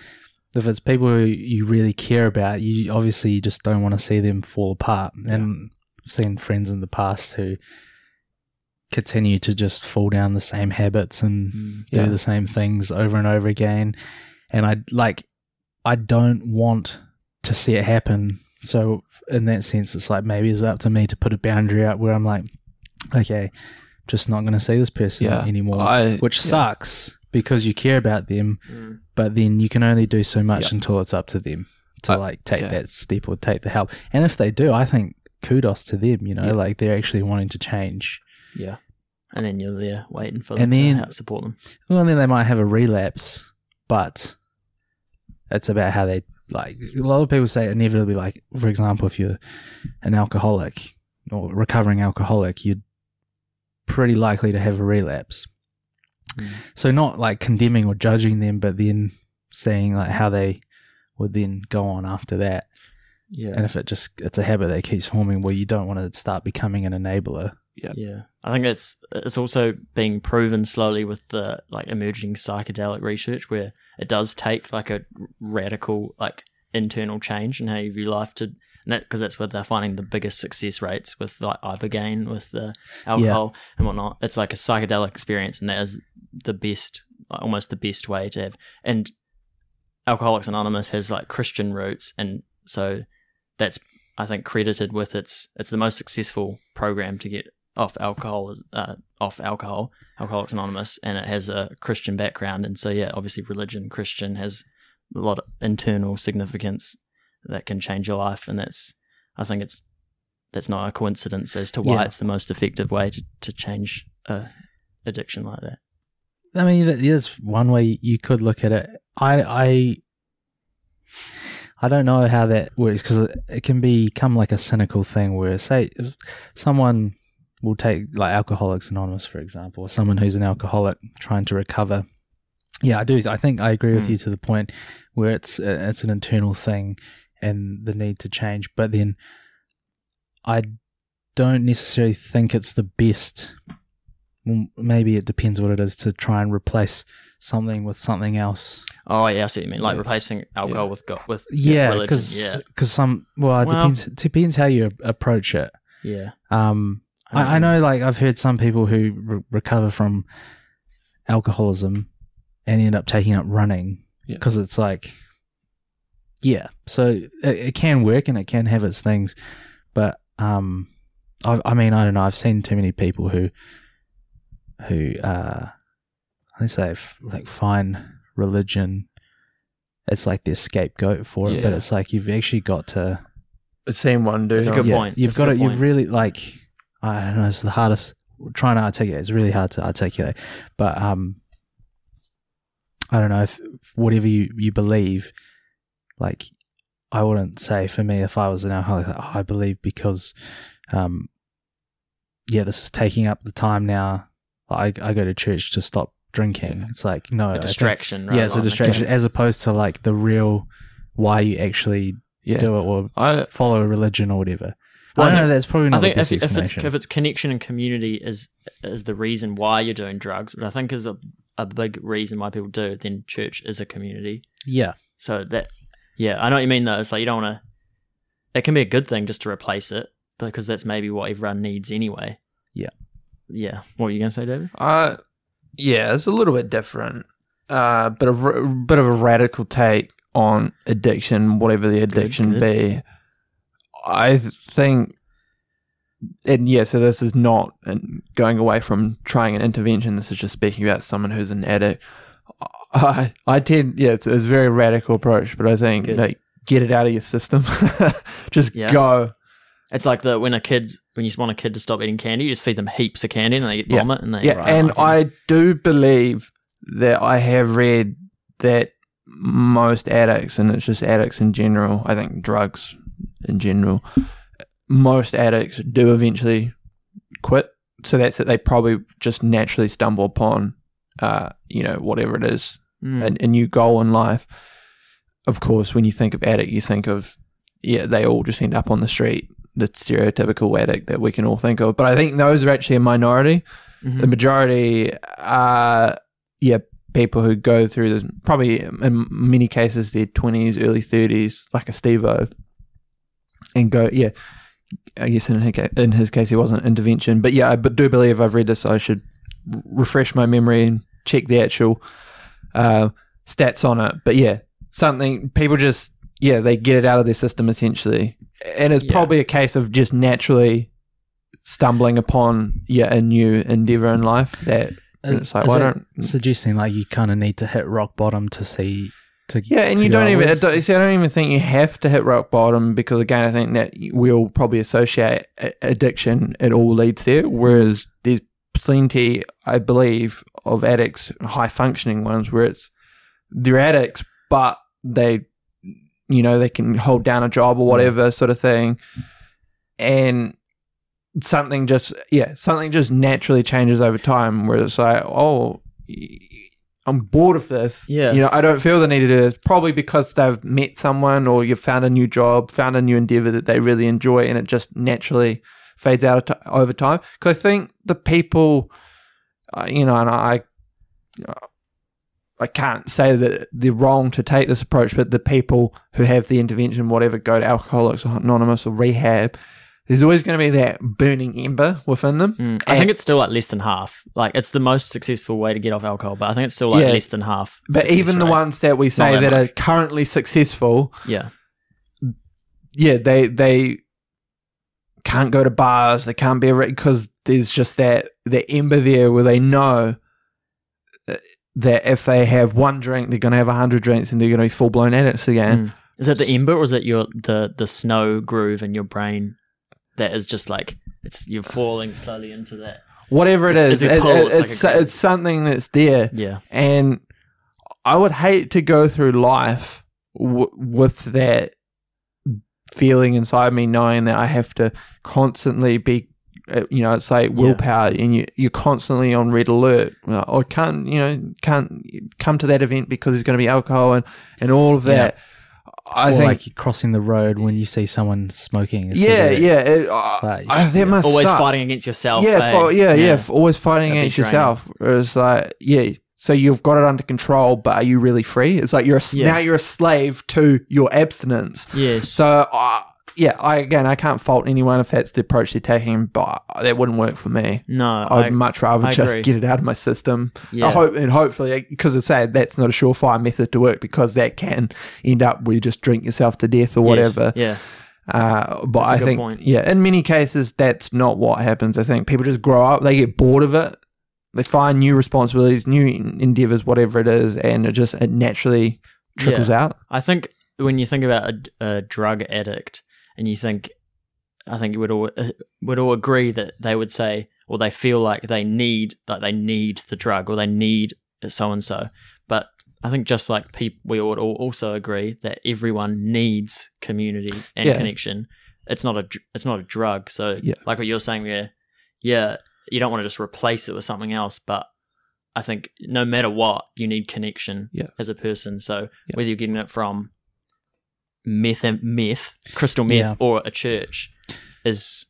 if it's people who you really care about, you obviously you just don't want to see them fall apart. And I've seen friends in the past who continue to just fall down the same habits and Mm. do the same things over and over again. And I like, I don't want to see it happen. So in that sense, it's like maybe it's up to me to put a boundary out where I'm like, okay, just not going to see this person Yeah. anymore, I, which yeah. sucks because you care about them, Mm. but then you can only do so much Yeah. until it's up to them to I- like take yeah. that step or take the help. And if they do, I think kudos to them. You know, Yeah. like they're actually wanting to change. Yeah. And then you're there waiting for them And to then- help support them. Well, then they might have a relapse, but it's about how they like. A lot of people say inevitably, like for example, if you're an alcoholic or recovering alcoholic, you're pretty likely to have a relapse. Mm. So not like condemning or judging them, but then seeing like how they would then go on after that. Yeah. And if it just it's a habit that keeps forming, where you don't want to start becoming an enabler. Yeah, Yeah. I think it's it's also being proven slowly with the like emerging psychedelic research where it does take like a radical like internal change in how you view life to and that because that's where they're finding the biggest success rates with like ibogaine with the alcohol and whatnot. It's like a psychedelic experience, and that is the best, almost the best way to have. And Alcoholics Anonymous has like Christian roots, and so that's I think credited with its it's the most successful program to get off alcohol uh, off alcohol Alcoholics Anonymous, and it has a Christian background, and so yeah, obviously religion Christian has a lot of internal significance that can change your life, and that's I think it's that's not a coincidence as to why Yeah. it's the most effective way to, to change a addiction like that. I mean, that is one way you could look at it. I, I, I don't know how that works because it, it can become like a cynical thing where, say, if someone will take like Alcoholics Anonymous, for example, or someone who's an alcoholic trying to recover. Yeah, I do. I think I agree with Mm. you to the point where it's it's an internal thing and the need to change, but then I don't necessarily think it's the best well, maybe it depends what it is to try and replace something with something else. Oh yeah, I see what you mean. Like Yeah. replacing alcohol Yeah. with go- with Yeah, because Yeah, some well, it Well- depends depends how you approach it. yeah. Um, I, I know, like I've heard some people who re- recover from alcoholism and end up taking up running Yeah. because it's like, yeah. So it, it can work and it can have its things, but um, I, I mean, I don't know. I've seen too many people who who uh, let's say f- like find religion. It's like their scapegoat for it, but it's like you've actually got to I've seen one dude. That's a good yeah, point. You've That's a got good to. You've really like. I don't know. It's the hardest. Trying to articulate. It's really hard to articulate. But um, I don't know if, if whatever you you believe, like, I wouldn't say for me if I was an alcoholic, like, oh, I believe because, um, yeah, this is taking up the time now. I I go to church to stop drinking. It's like no A think- distraction. Yeah, it's a distraction as opposed to like the real why you actually Yeah. do it or I follow a religion or whatever. Well, I I know think- that's probably not I think the if, best if it's if it's connection and community is is the reason why you're doing drugs, but I think is a a big reason why people do. Then church is a community. yeah, So that yeah, I know what you mean though. It's like you don't want to. It can be a good thing just to replace it because that's maybe what everyone needs anyway. Yeah. Yeah. What were you gonna say, David? Uh, yeah, it's a little bit different. Uh, but a r- bit of a radical take on addiction, whatever the addiction good. be. I think, and yeah, so this is not going away from trying an intervention. This is just speaking about someone who's an addict. I I tend, yeah, it's, it's a very radical approach, but I think Good. like get it out of your system, just Yeah. go. It's like the when a kid when you want a kid to stop eating candy, you just feed them heaps of candy and they Yeah. vomit and they Yeah, and like, I do believe that I have read that most addicts, and it's just addicts in general, I think drugs in general, most addicts do eventually quit. So that's that they probably just naturally stumble upon, uh, you know, whatever it is, Mm. a, a new goal in life. Of course, when you think of addict, you think of, yeah, they all just end up on the street, the stereotypical addict that we can all think of. But I think those are actually a minority Mhm. the majority are yeah people who go through this probably in many cases their 20s early 30s like a steve-o and go yeah i guess in in his case he wasn't intervention. But yeah i do believe i've read this so i should refresh my memory and check the actual uh, stats on it. But yeah something people just yeah they get it out of their system essentially. And it's Yeah. probably a case of just naturally stumbling upon yeah a new endeavor in life that and it's like why that don't suggesting like you kind of need to hit rock bottom to see to Yeah, and to you don't even. I don't, see, I don't even think you have to hit rock bottom because again, I think that we'll probably associate addiction. It all leads there. Whereas there's plenty, I believe, of addicts, high functioning ones, where it's they're addicts, but they, you know, they can hold down a job or mm. whatever sort of thing, and something just yeah, something just naturally changes over time. Where it's like, oh. I'm bored of this. Yeah. You know, I don't feel the need to do this. Probably because they've met someone or you've found a new job, found a new endeavor that they really enjoy, and it just naturally fades out t- over time. Because I think the people, uh, you know, and I, I can't say that they're wrong to take this approach, but the people who have the intervention, whatever, go to Alcoholics Anonymous or rehab. There's always going to be that burning ember within them. Mm, I And- think it's still like less than half. Like it's the most successful way to get off alcohol, but I think it's still like Yeah. less than half. But even the ones that we say that that, are currently successful, yeah, yeah, they they can't go to bars. They can't be because there's just that that ember there where they know uh, that if they have one drink, they're going to have a hundred drinks and they're going to be full blown addicts again. Mm. is that the ember or is that your the the snow groove in your brain that is just like it's you're falling slowly into that? Whatever it It's- is, it's pull, it- it's like a it's something that's there. Yeah, And I would hate to go through life w- with that feeling inside me, knowing that I have to constantly be, uh, you know, it's like willpower, and you you're constantly on red alert. I can't, you know, can't come to that event because there's going to be alcohol and and all of that. I or think. like crossing the road when you see someone smoking. A yeah, yeah, it, uh, like- I, that must always suck. fighting against yourself. Yeah, eh? for, yeah, yeah, f- always fighting That'd against yourself. It's like, yeah, so you've got it under control, but are you really free? It's like you're a, s Yeah. now you're a slave to your abstinence. yeah. So, uh, yeah, I again, I can't fault anyone if that's the approach they're taking, but that wouldn't work for me. No, I'd I, much rather I just agree. get it out of my system. Yeah. I hope, and hopefully, because I say that's not a surefire method to work because that can end up where you just drink yourself to death or yes, whatever. Yeah, Uh, but I think, point. yeah, in many cases, that's not what happens. I think people just grow up, they get bored of it, they find new responsibilities, new endeavors, whatever it is, and it just it naturally trickles out. I think when you think about a, a drug addict and you think, I think you would all uh, would all agree that they would say, or they feel like they need like they need the drug or they need so and so. But I think just like people, we would all also agree that everyone needs community and Yeah. connection. It's not a it's not a drug. So Yeah. like what you're saying, where yeah, you don't want to just replace it with something else, but I think no matter what, you need connection Yeah. as a person. So Yeah. whether you're getting it from meth, meth, crystal meth, Yeah. or a church, is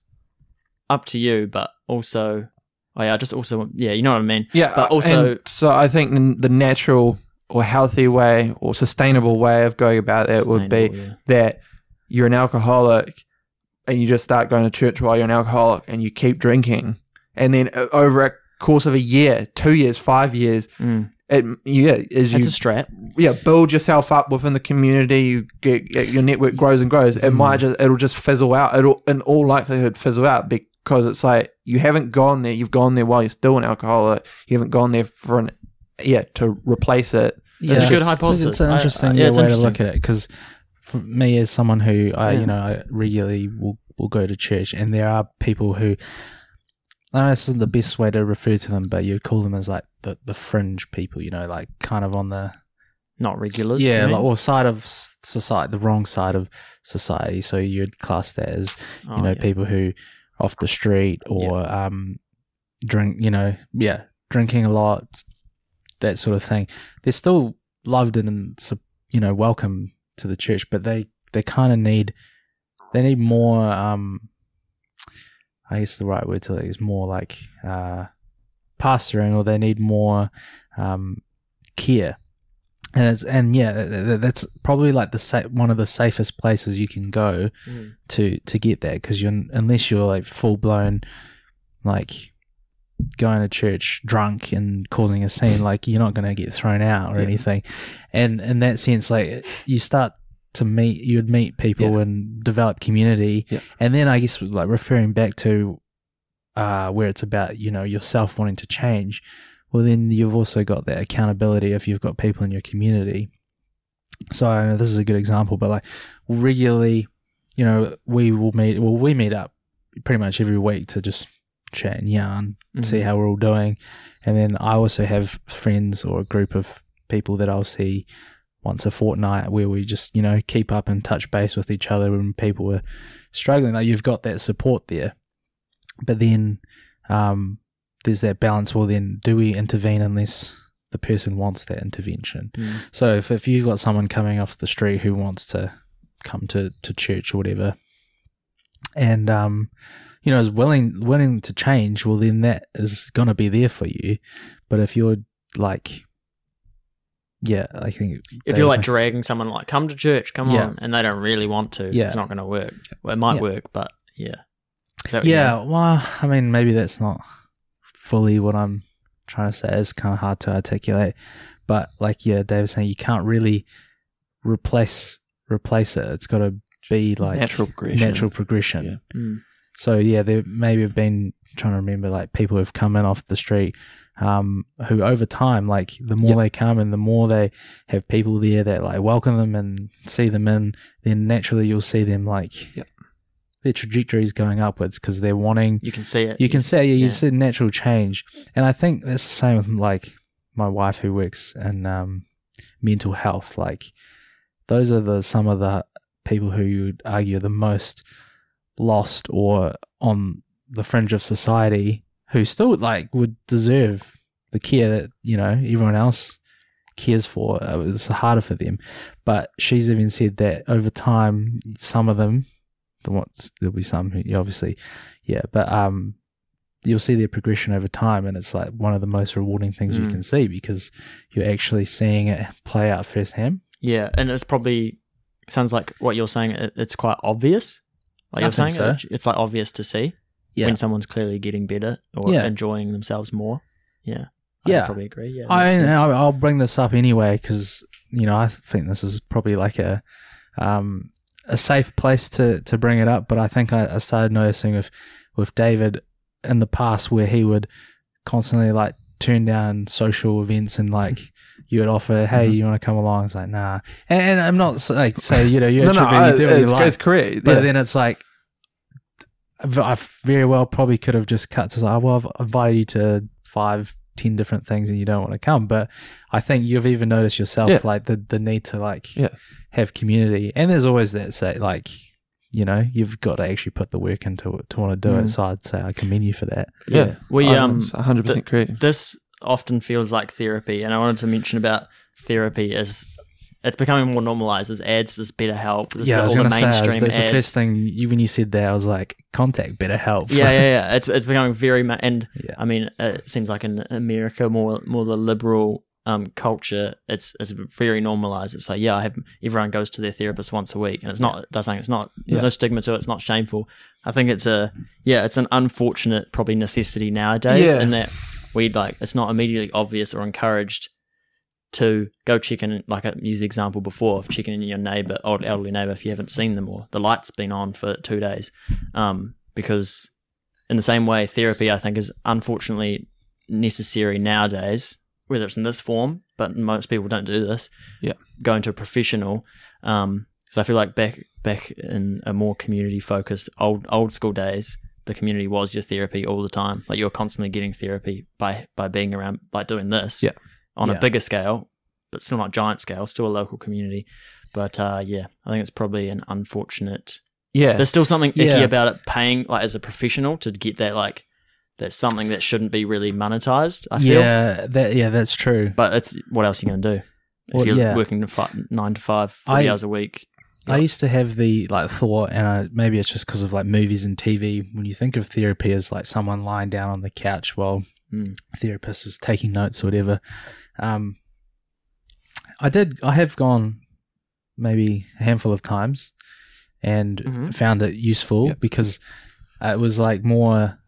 up to you. But also, oh yeah, I just also yeah, you know what I mean. Yeah, But also- and so I think the, the natural or healthy way or sustainable way of going about that would be yeah. that you're an alcoholic and you just start going to church while you're an alcoholic and you keep drinking, and then over a course of a year, two years, five years, Mm. it, yeah, as you That's a strap. yeah build yourself up within the community you get, get- your network grows and grows it might just it'll just fizzle out it'll in all likelihood fizzle out because it's like you haven't gone there you've gone there while you're still an alcoholic you haven't gone there for an yeah to replace it That's a good hypothesis. It's an interesting I- yeah, yeah, it's way interesting. to look at it because for me, as someone who I, Yeah. you know, I regularly will will go to church, and there are people who. I know this isn't the best way to refer to them, but you'd call them as like the, the fringe people, you know, like kind of on the Not regulars. yeah, like, mean? or side of society, the wrong side of society. So you'd class that as you Oh, know yeah. people who are off the street or um drink you know yeah drinking a lot that sort of thing they're still loved and you know welcome to the church but they they kind of need they need more um i guess the right word to it is more like uh pastoring or they need more um care and it's and yeah th- th- that's probably like the sa- one of the safest places you can go Mm. to to get that because you're unless you're like full blown like going to church drunk and causing a scene like you're not going to get thrown out or Yeah. anything and in that sense like you start to meet you'd meet people Yeah. and develop community Yeah. and then i guess like referring back to uh where it's about you know yourself wanting to change well then you've also got that accountability if you've got people in your community So I know this is a good example, but like regularly, you know, we will meet. Well, we meet up pretty much every week to just chat and yarn, see Mhm. how we're all doing, and then I also have friends or a group of people that I'll see once a fortnight where we just you know keep up and touch base with each other when people are struggling. Like you've got that support there, but then um, there's that balance. Well, then do we intervene unless the person wants that intervention? Mm. So if, if you've got someone coming off the street who wants to come to, to church or whatever, and um, you know is willing willing to change, well then that is gonna be there for you. But if you're like, yeah, I think If you're like dragging someone like come to church, come Yeah. on, and they don't really want to, Yeah. it's not going to work. Well, it might Yeah. work, but yeah. Is that a- what you yeah, well, I mean maybe that's not fully what I'm trying to say. It's kind of hard to articulate, but like yeah, Dave was saying, you can't really replace replace it. It's got to be like natural progression. natural progression. Yeah. Mm. So yeah, there maybe have been trying to remember like people who've come in off the street, um, who over time, like the more Yep. they come and the more they have people there that like welcome them and see them in, then naturally you'll see them like Yep. their trajectories going upwards because they're wanting. You can see it. You can say yeah, you yeah. see natural change, and I think that's the same with like my wife who works in um, mental health. Like those are the some of the people who you would argue are the most lost or on the fringe of society who still like would deserve the care that you know everyone else cares for Uh, it's harder for them but she's even said that over time some of them the ones there'll be some who obviously yeah but um you'll see their progression over time and it's like one of the most rewarding things you Mm. can see because you're actually seeing it play out firsthand Yeah, and it's probably sounds like what you're saying. It, it's quite obvious. Like I you're saying, so. it, it's like obvious to see yeah when someone's clearly getting better or Yeah. enjoying themselves more. Yeah, I Yeah. probably agree. Yeah, I. I'll bring this up anyway because you know I think this is probably like a um, a safe place to, to bring it up. But I think I, I started noticing with with David in the past where he would constantly like turn down social events and like you would offer, hey, Mhm. you want to come along? It's like nah, and, and I'm not like say you know you're No, no, I, you do what you it's, like, it's correct. but yeah. then it's like, I very well probably could have just cut to, like, well, I've invited you to five, ten different things and you don't want to come. But I think you've even noticed yourself, Yeah. like, the, the need to, like, Yeah. have community. And there's always that, say, like, you know, you've got to actually put the work into it to want to do Mm. it. So I'd say I commend you for that. yeah, we I- um 100% correct. this often feels like therapy, and I wanted to mention about therapy as it's becoming more normalized. There's ads, there's BetterHelp, there's yeah, the, I was all the say, mainstream that's the first thing you, when you said that, I was like, contact BetterHelp. yeah, yeah, yeah. It's it's becoming very ma- and yeah. I mean, it seems like in America, more more the liberal um, culture, it's it's very normalized. It's like, yeah, I have everyone goes to their therapist once a week, and it's not. They're saying it's not. There's Yeah. no stigma to it. It's not shameful. I think it's a yeah, it's an unfortunate probably necessity nowadays, Yeah. in that we like it's not immediately obvious or encouraged to go check in. Like I used the example before of checking in your neighbor, old elderly neighbor, if you haven't seen them or the light's been on for two days, um, because in the same way, therapy I think is unfortunately necessary nowadays, whether it's in this form, but most people don't do this. Yeah. Going to a professional, um, because I feel like back back in a more community focused old old school days, the community was your therapy all the time. Like you're constantly getting therapy by by being around, by doing this Yeah. On Yeah. a bigger scale, but still not giant scale, still a local community. But uh, yeah, I think it's probably an unfortunate Yeah, there's still something icky Yeah. about it paying like as a professional to get that like that's something that shouldn't be really monetized. I feel, yeah, that, yeah, that's true. but it's what else are you gonna do if Well, you're yeah. working to nine to five, 40 I- hours a week? I used to have the like thought, and I, maybe it's just because of like movies and TV. When you think of therapy as like someone lying down on the couch while Mm. therapist is taking notes or whatever, um, I did. I have gone maybe a handful of times and Mhm. found it useful Yep. because it was like more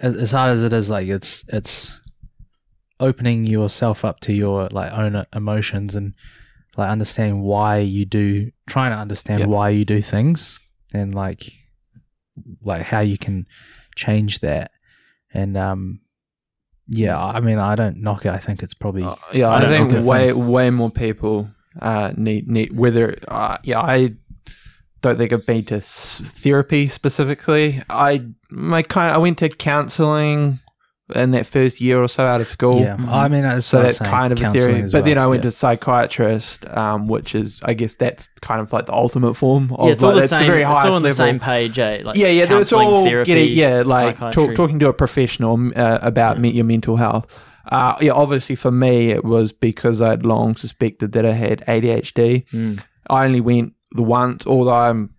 as, as hard as it is. Like it's it's opening yourself up to your like own emotions and like understanding why you do trying to understand Yep. why you do things and like like how you can change that and um yeah i mean i don't knock it i think it's probably Uh, yeah, I I, think way way more people uh, need need whether uh, yeah I don't think I've been to s- therapy specifically. I my kind I went to counselling in that first year or so out of school. Yeah, I mean, it's So that's kind of a theory, but then I went to psychiatrist, um, which is, I guess, that's kind of like the ultimate form of yeah, it's like, all the that's same. very it's highest all on the level. same page, eh? Like yeah, yeah, it's all therapy, getting, yeah, like talk, talking to a professional uh, about me, your mental health. Uh, yeah, obviously for me, it was because I'd long suspected that I had ADHD. Mm. I only went the once, although I'm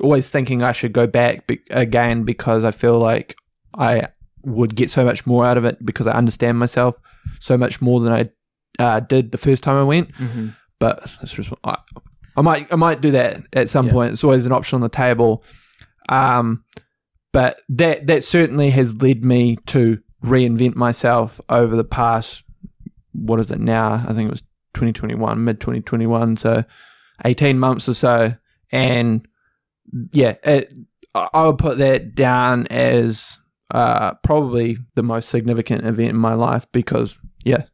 always thinking I should go back be- again because I feel like I would get so much more out of it because I understand myself so much more than I uh, did the first time I went. Mhm. But it's just, I, I might I might do that at some Yeah. point. It's always an option on the table. Um, but that that certainly has led me to reinvent myself over the past what is it now? I think it was 2021, mid 2021, so 18 months or so. And yeah, it, I would put that down as uh, probably the most significant event in my life because yeah,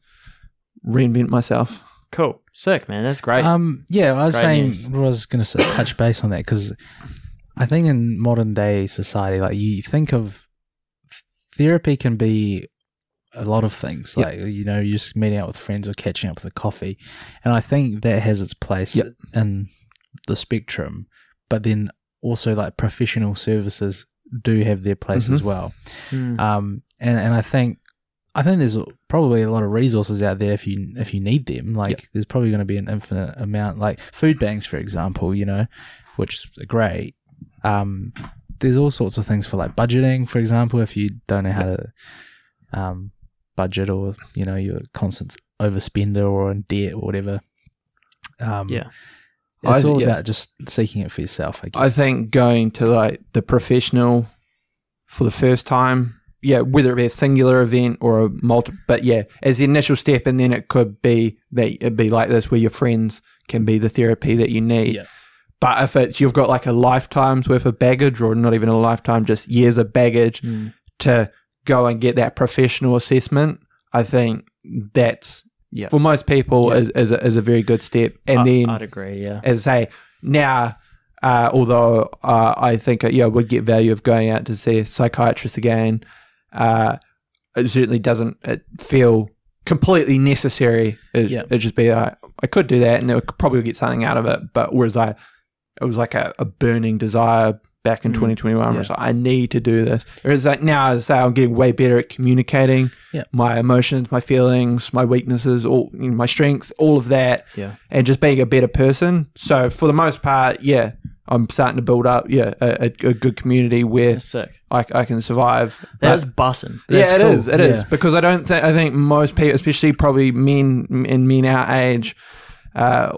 reinvent myself. Cool, sick, man. That's great. Um, yeah, I was Great saying, news. I was going to touch base on that because I think in modern day society, like you think of therapy can be a lot of things, Yep. like you know, you're just meeting out with friends or catching up with a coffee, and I think that has its place Yep. in the spectrum. But then also, like professional services do have their place as Mhm. well. Mm. Um, and and I think I think there's probably a lot of resources out there if you if you need them. Like there's probably going to be an infinite amount, like food banks, for example. You know, which are great. Um, there's all sorts of things for like budgeting, for example, if you don't know how to um, budget or you know you're a constant overspender or in debt or whatever. Um, Yeah. It's I- all yeah. about just seeking it for yourself. I guess. I think going to like the professional for the first time, yeah, whether it be a singular event or a multi, but yeah, as the initial step, and then it could be that it'd be like this where your friends can be the therapy that you need. Yeah. But if it's you've got like a lifetime's worth of baggage, or not even a lifetime, just years of baggage Mm. to go and get that professional assessment, I think that's Yeah. for most people Yeah. is, is, a, is a very good step. And I, then I'd agree. Yeah. as I say, now, uh, although uh, I think uh, yeah, I would get value of going out to see a psychiatrist again, uh, it certainly doesn't uh feel completely necessary. It, Yeah. It'd just be like, I could do that and I could probably get something out of it. But whereas I, it was like a, a burning desire back in Mm, 2021 where yeah. it's like, I need to do this. Whereas like now, as I say, I'm getting way better at communicating Yeah. my emotions, my feelings, my weaknesses, all you know, my strengths, all of that Yeah. and just being a better person. So for the most part, yeah, I'm starting to build up, yeah, a, a, a good community where. I, I can survive. That's bussing. That's yeah, it cool. is. It is Yeah. because I don't think I think most people, especially probably men in men our age, uh,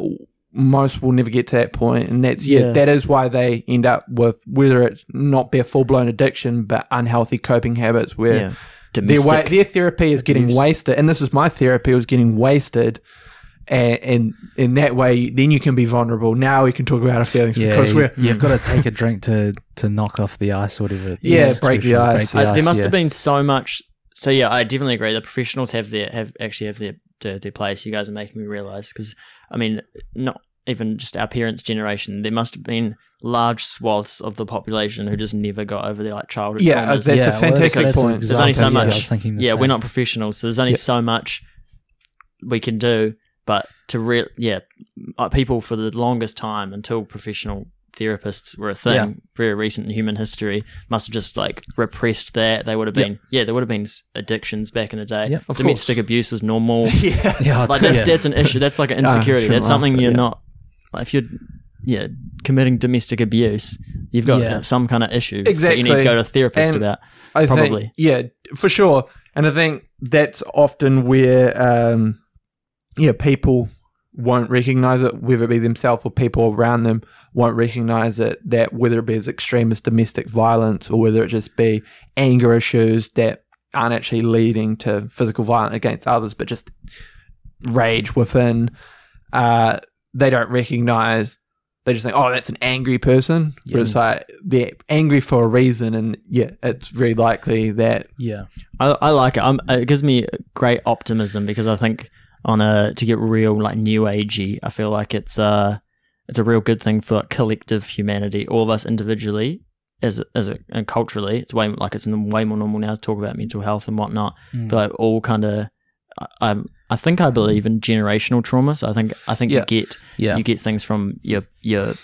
most will never get to that point, and that's yeah, Yeah. that is why they end up with whether it's not their full blown addiction, but unhealthy coping habits where Yeah. their Domestic. wa- their therapy is getting abuse. wasted, and this is my therapy was getting wasted, and, and in that way, then you can be vulnerable. Now we can talk about our feelings Yeah, because you, we're you've got to take a drink to to knock off the ice or whatever. it Yeah, is. break the Expressions, ice. Uh, there must yeah. have been so much. So yeah, I definitely agree. The professionals have their have actually have their their, their place. You guys are making me realize because I mean, not even just our parents' generation. There must have been large swaths of the population who just never got over their like childhood. Yeah, traumas. that's a well, fantastic that's an point. There's only so example. Yeah, I much- was thinking the yeah, same. we're not professionals, so there's only Yeah. so much we can do. But to real, yeah, uh, people for the longest time until professional therapists were a thing, Yeah. very recent in human history, must have just like repressed that. They would have Yep. been, yeah, there would have been addictions back in the day. Yep. Of Domestic abuse was normal. yeah, Yeah, like that's yeah. that's an issue. That's like an insecurity. shouldn't that's something laugh, you're yeah. not. Like if you're, yeah, committing domestic abuse, you've got Yeah. uh, some kind of issue that you need to go to a therapist And- about. I Probably. think yeah, for sure. And I think that's often where um, yeah, people won't recognize it, whether it be themselves or people around them won't recognize it. That whether it be as extreme as domestic violence or whether it just be anger issues that aren't actually leading to physical violence against others, but just rage within. Uh, they don't recognize. They just think, "Oh, that's an angry person." But it's like they're angry for a reason, and yeah, it's very likely that Yeah, I, I like it. Um it gives me great optimism because I think on a to get real like new agey. I feel like it's uh it's a real good thing for like, collective humanity. All of us individually, as a, as a, and culturally, it's way like it's way more normal now to talk about mental health and whatnot. Mm. But like, all kind of, I I think I believe in generational trauma. So I think I think Yeah. you get yeah. you get things from your your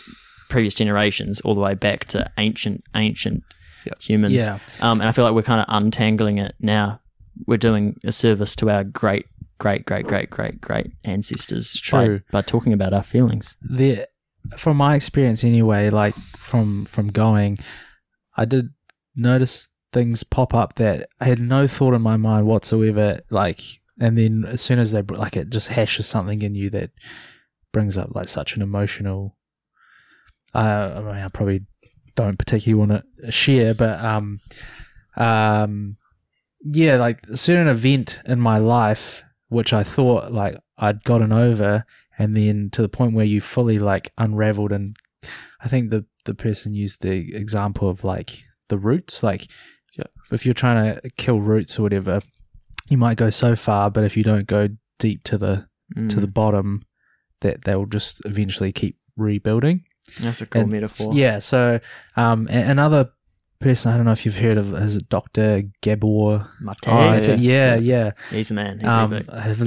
previous generations all the way back to ancient ancient Yeah. humans. yeah. Um, and I feel like we're kind of untangling it now. We're doing a service to our great, great, great, great, great, great ancestors by, true. by talking about our feelings. there from my experience anyway like from from going i did notice things pop up that i had no thought in my mind whatsoever like and then as soon as they like it just hashes something in you that brings up like such an emotional uh, i mean i probably don't particularly want to share but um um yeah like a certain event in my life which i thought like i'd gotten over and then to the point where you fully like unraveled and i think the the person used the example of like the roots like Yeah. if you're trying to kill roots or whatever you might go so far but if you don't go deep to the to the bottom that they will just eventually keep rebuilding That's a cool and- metaphor. yeah so um another person i don't know if you've heard of is it dr gabor Maté. Oh, yeah. yeah yeah He's a man. He's um,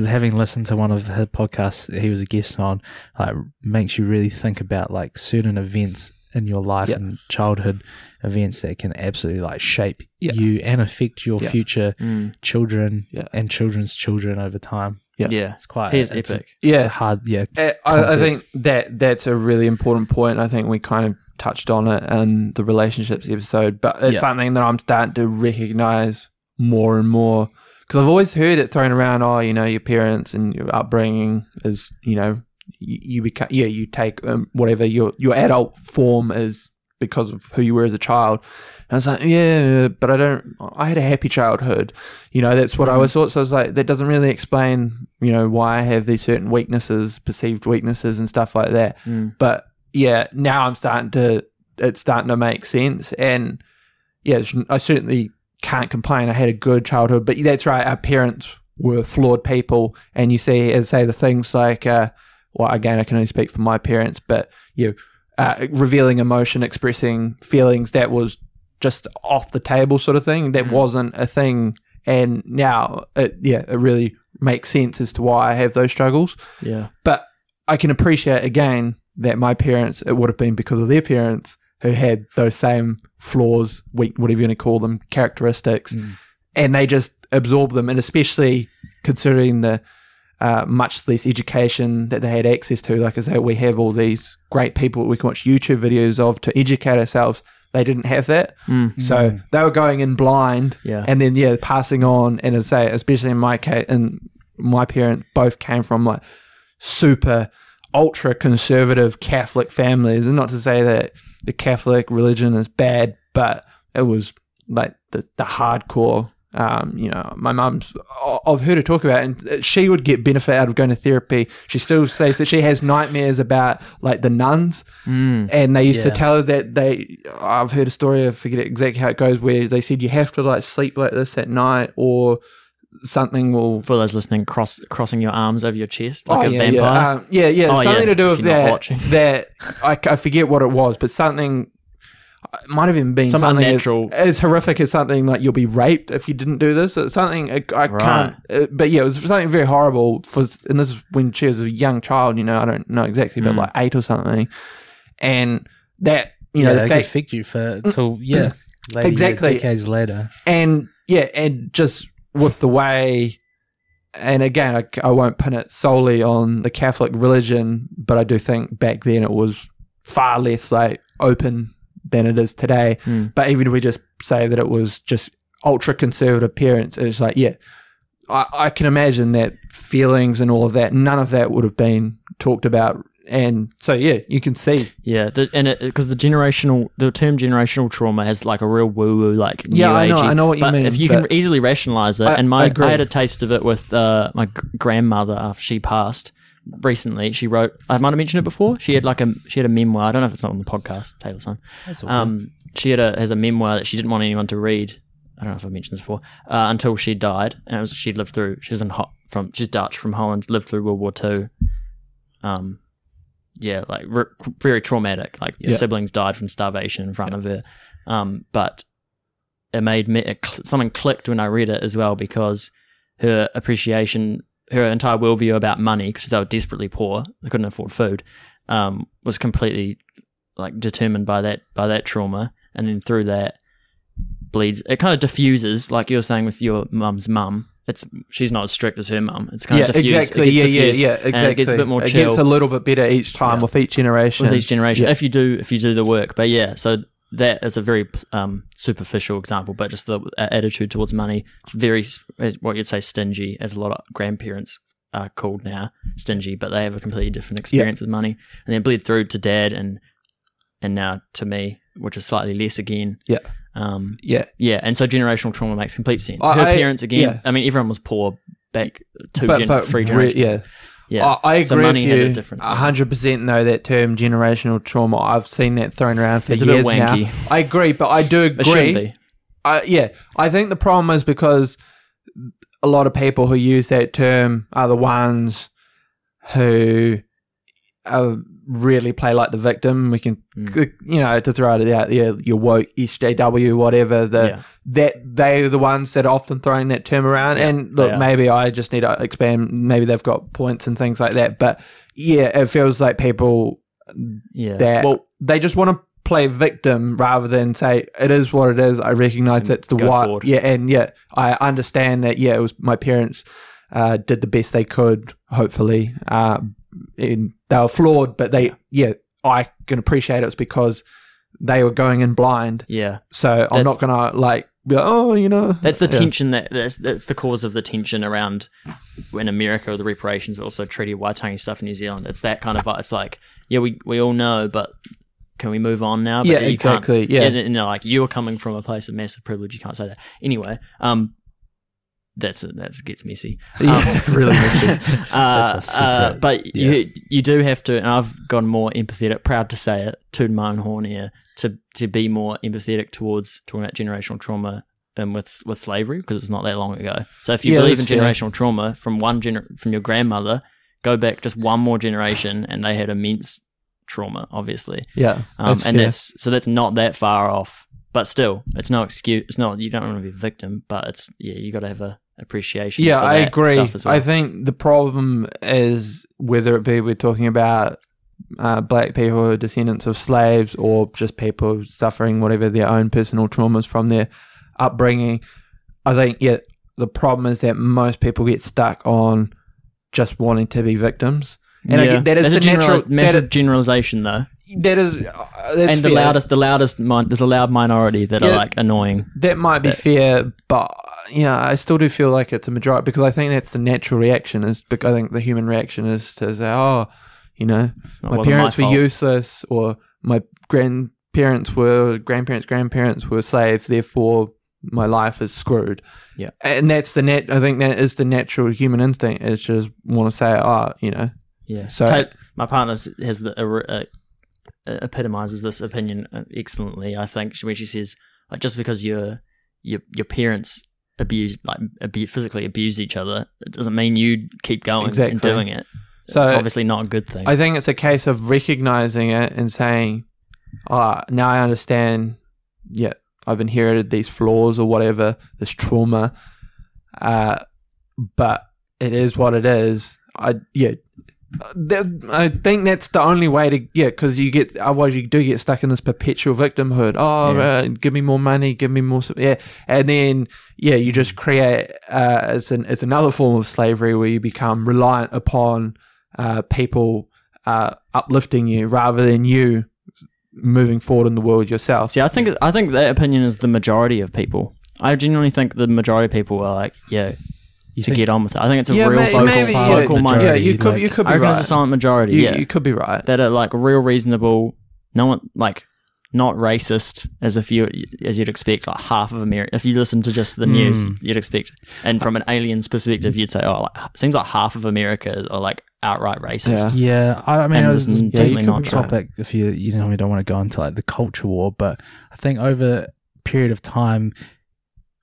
having listened to one of her podcasts he was a guest on, like makes you really think about like certain events in your life Yeah. and childhood events that can absolutely like shape Yeah. you and affect your Yeah. future Mm, children Yeah. and children's children over time. Yeah. yeah. It's quite He's it's epic. A, Yeah, hard, yeah, Uh, I, I think that that's a really important point. I think we kind of touched on it in the relationships episode, but it's Yeah. something that I'm starting to recognize more and more because I've always heard it thrown around. Oh, you know, your parents and your upbringing is, you know, you, you become yeah, you take um, whatever your your adult form is because of who you were as a child. And I was like, yeah, but I don't. I had a happy childhood. You know, that's what I was thought. So I was like, that doesn't really explain, you know, why I have these certain weaknesses, perceived weaknesses, and stuff like that. Mm. But yeah, now I'm starting to. It's starting to make sense, and yeah, I certainly can't complain. I had a good childhood, but that's right. Our parents were flawed people, and you see, as say the things like, uh, well, again, I can only speak for my parents, but you know, uh, revealing emotion, expressing feelings, that was just off the table, sort of thing. That Mm. wasn't a thing, and now, it, yeah, it really makes sense as to why I have those struggles. Yeah. But I can appreciate again that my parents, it would have been because of their parents who had those same flaws, weak, whatever you want to call them, characteristics, Mm. and they just absorb them. And especially considering the uh, much less education that they had access to, like I say, we have all these great people we can watch YouTube videos of to educate ourselves. They didn't have that, Mm. so Mm. they were going in blind Yeah. and then yeah, passing on and as I say, especially in my case, and my parents both came from like super ultra conservative Catholic families, and not to say that the Catholic religion is bad, but it was like the the hardcore. Um, you know, my mum's. Heard her talk about, and she would get benefit out of going to therapy. She still says that she has nightmares about like the nuns Mm. and they used to tell her that they i've heard a story i forget exactly how it goes where they said you have to like sleep like this at night or something will For those listening, cross crossing your arms over your chest like oh, a yeah, vampire. yeah, um, yeah, yeah, Oh, something yeah, to do with that. That I, I forget what it was, but something it might have even been Some something as, unnatural- as horrific as something like you'll be raped if you didn't do this. It's something I, I Right. can't. Uh, but yeah, it was something very horrible. For and this is when she was a young child. You know, I don't know exactly, but Mm. like eight or something, and that you yeah, know they the could fact affect you for till yeah, later, Exactly. decades later. and yeah, and just with the way, and again, I, I won't pin it solely on the Catholic religion, but I do think back then it was far less like open than it is today. Mm. But even if we just say that it was just ultra conservative parents, it's like yeah, I, I can imagine that feelings and all of that, none of that would have been talked about. And so, yeah, you can see. Yeah, the, and because the generational, the term generational trauma has like a real woo woo, like Yeah, I know- agey- I know what you but mean, If you can easily rationalize it, I- and my I I, had a taste of it with uh, my grandmother after she passed recently. She wrote, I might have mentioned it before. She had like a she had a memoir. I don't know if it's not on the podcast. Taylor's all Um, she had a has a memoir that she didn't want anyone to read. I don't know if I mentioned this before. Uh, until she died, and it was she'd lived through. She was in ho- from she's Dutch from Holland, lived through World War Two. Um, yeah, like re- very traumatic. Like your Yeah. siblings died from starvation in front of her. Um, but it made me it cl- something clicked when I read it as well because her appreciation, her entire worldview about money, because they were desperately poor, they couldn't afford food, um, was completely like determined by that by that trauma, and then through that bleeds. It kind of diffuses, like you were saying with your mum's mum. It's she's not as strict as her mum. It's kind yeah, of diffused. exactly. It Yeah, gets yeah, diffused, yeah, exactly. It gets a bit more It chill gets a little bit better each time Yeah. with each generation. with each generation Yeah. if you do if you do the work but yeah so that is a very um, superficial example but just the uh, attitude towards money very uh, what you'd say stingy as a lot of grandparents are called now stingy but they have a completely different experience with money. And then bleed through to dad and and now to me which is slightly less again. Yeah. um Yeah, yeah and so generational trauma makes complete sense. I- her I- parents again yeah. i mean everyone was poor back two but gen- but three re- generations yeah, yeah I, I So agree money with had a you. different- A hundred percent know that term generational trauma. I've seen that thrown around for It's a bit years wanky. now. I agree, but I do agree. I, yeah, I think the problem is because a lot of people who use that term are the ones who uh, really play like the victim. We can, Mm. you know, to throw it out there, your woke SJW, whatever. The yeah that they're the ones that are often throwing that term around. and look, are. maybe I just need to expand. Maybe they've got points and things like that. But yeah, it feels like people yeah that well they just want to play victim rather than say it is what it is. I recognize that's the forward. Yeah, and yeah, I understand that. Yeah, it was my parents uh, did the best they could. Hopefully, uh, and they were flawed, but they yeah, I can appreciate it was because they were going in blind. yeah So I'm not gonna like be like, oh, you know, That's the yeah. tension that that's, that's the cause of the tension around in America the reparations, but also Treaty of Waitangi stuff in New Zealand. It's that kind of it's like yeah, we we all know, but can we move on now? But Yeah, exactly, yeah. and, know, like you are coming from a place of massive privilege. You can't say that anyway. Um, that's that gets messy. Yeah, really messy. Uh, That's a uh, secret. but you you do have to, and I've gone more empathetic. Proud to say it, to my own horn here, to to be more empathetic towards talking about generational trauma and with with slavery because it's not that long ago. So if you Yeah, believe in that's fair. generational trauma from one gener- from your grandmother, go back just one more generation, and they had immense trauma, obviously. yeah, Um, that's and fair. that's so that's not that far off, but still, it's no excuse. It's not you don't want to be a victim, but it's yeah, you got to have a appreciation. Yeah, for I that agree. Well. I think the problem is whether it be we're talking about uh, black people who are descendants of slaves or just people suffering whatever their own personal traumas from their upbringing. I think, yeah, the problem is that most people get stuck on just wanting to be victims. And I yeah. get- that is That's the a general, natural- massive is- generalization, though. That is, uh, that's and the fair. loudest, the loudest, min- there's a loud minority that are like annoying. That might be that- fair, but yeah, I still do feel like it's a majority because I think that's the natural reaction. Is because I think the human reaction is to say, "Oh, you know, my parents were fault. useless, or my grandparents were grandparents' grandparents were slaves, therefore my life is screwed." Yeah. and that's the net. I think that is the natural human instinct is just want to say, "Oh, you know." Yeah. So- Ta- my partner has the uh, uh, epitomizes this opinion uh, excellently. I think when she says like just because your your your parents abuse like physically abused each other, it doesn't mean you keep going Exactly. and doing it. So it's obviously not a good thing. I think it's a case of recognizing it and saying, "Ah, now I understand. Yeah, I've inherited these flaws or whatever, this trauma. Uh, but it is what it is. I yeah." That, I think that's the only way to yeah, because you get otherwise you do get stuck in this perpetual victimhood. Oh, Yeah. uh, give me more money, give me more, yeah, and then yeah, you just create uh, it's an it's another form of slavery where you become reliant upon uh, people uh, uplifting you rather than you moving forward in the world yourself. See, I think I think that opinion is the majority of people. I genuinely think the majority of people are like, yeah, You to think- get on with it. I think it's a yeah, real may- vocal, maybe, yeah, vocal majority, minority. yeah, you could like- you could I reckon right. it's a silent majority. You, yeah, you could be right. that are like real reasonable. No one like not racist as if you as you'd expect. Like half of America, if you listen to just the news, Hmm. you'd expect. And from an alien's perspective, you'd say, oh, like, it seems like half of America are like outright racist. Yeah. Yeah, I, I mean, And it was this is definitely not true. topic if you you know we don't want to go into like the culture war, but I think over a period of time,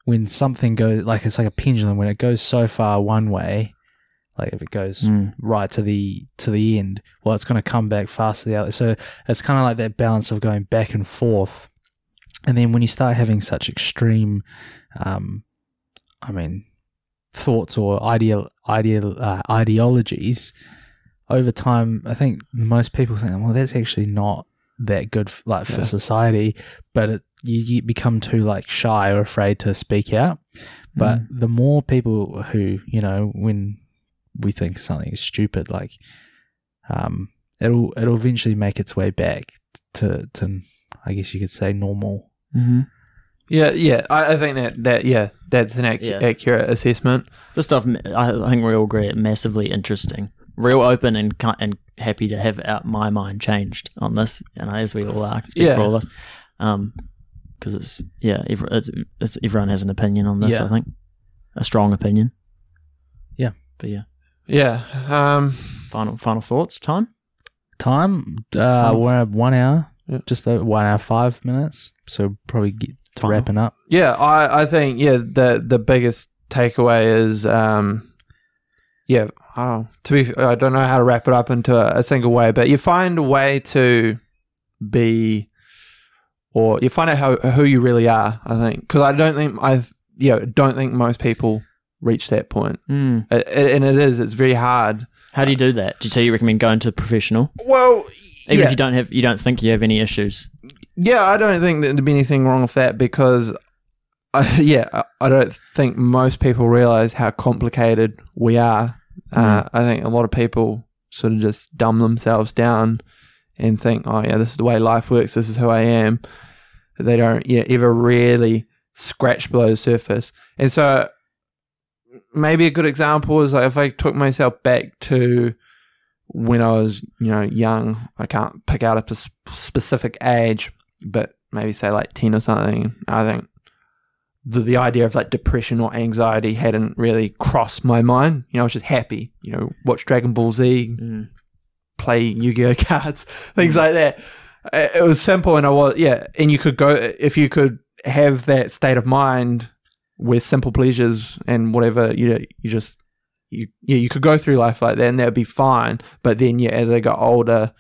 when something goes like it's like a pendulum, when it goes so far one way, Like if it goes Mm. right to the to the end, well, it's going to come back faster the other. So it's kind of like that balance of going back and forth. And then when you start having such extreme, um, I mean, thoughts or ideal ideal uh, ideologies, over time, I think most people think, well, that's actually not that good, like for Yeah. society. But it, you, you become too like shy or afraid to speak out. But Mm. the more people who, you know, when we think something is stupid, like, um, it'll it'll eventually make its way back to to, I guess you could say normal. Mm-hmm. Yeah, yeah. I, I think that that yeah, that's an ac- Yeah. accurate assessment. This stuff, I I think we all agree, massively interesting, real open, and ki- and happy to have out my mind changed on this, and as we all are, I speak Yeah. for all of us, um, because it's yeah, every, it's, it's everyone has an opinion on this. Yeah. I think a strong opinion. Yeah. but yeah, Yeah. Um. final final thoughts. Time. Time, uh, Final- we're at one hour, Yeah. just over one hour five minutes. So probably get to Final. wrapping up. Yeah. I I think yeah the the biggest takeaway is um. Yeah. Oh, to be, I don't know how to wrap it up into a, a single way, but you find a way to be, or you find out how who you really are. I think because I don't think I yeah don't think most people reach that point, Mm. It- it- and it is it's very hard. How do you do that? Do you, so you recommend going to a professional, Well, even yeah. if you don't have, you don't think you have any issues? Yeah, I don't think that there'd be anything wrong with that because, I, yeah, I- don't think most people realize how complicated we are. Uh, I think a lot of people sort of just dumb themselves down and think, oh, yeah, this is the way life works. This is who I am. They don't, yeah, ever really scratch below the surface. And so maybe a good example is like if I took myself back to when I was, you know, young, I can't pick out a specific age, but maybe say like 10 or something. I think the, the idea of like depression or anxiety hadn't really crossed my mind. You know, I was just happy, you know, watch Dragon Ball Z, Mm. play Yu-Gi-Oh cards, things like that. It it was simple, and I was yeah. And you could go if you could have that state of mind with simple pleasures and whatever you know, you just you yeah you could go through life like that, and that'd be fine. But then yeah, as I got older,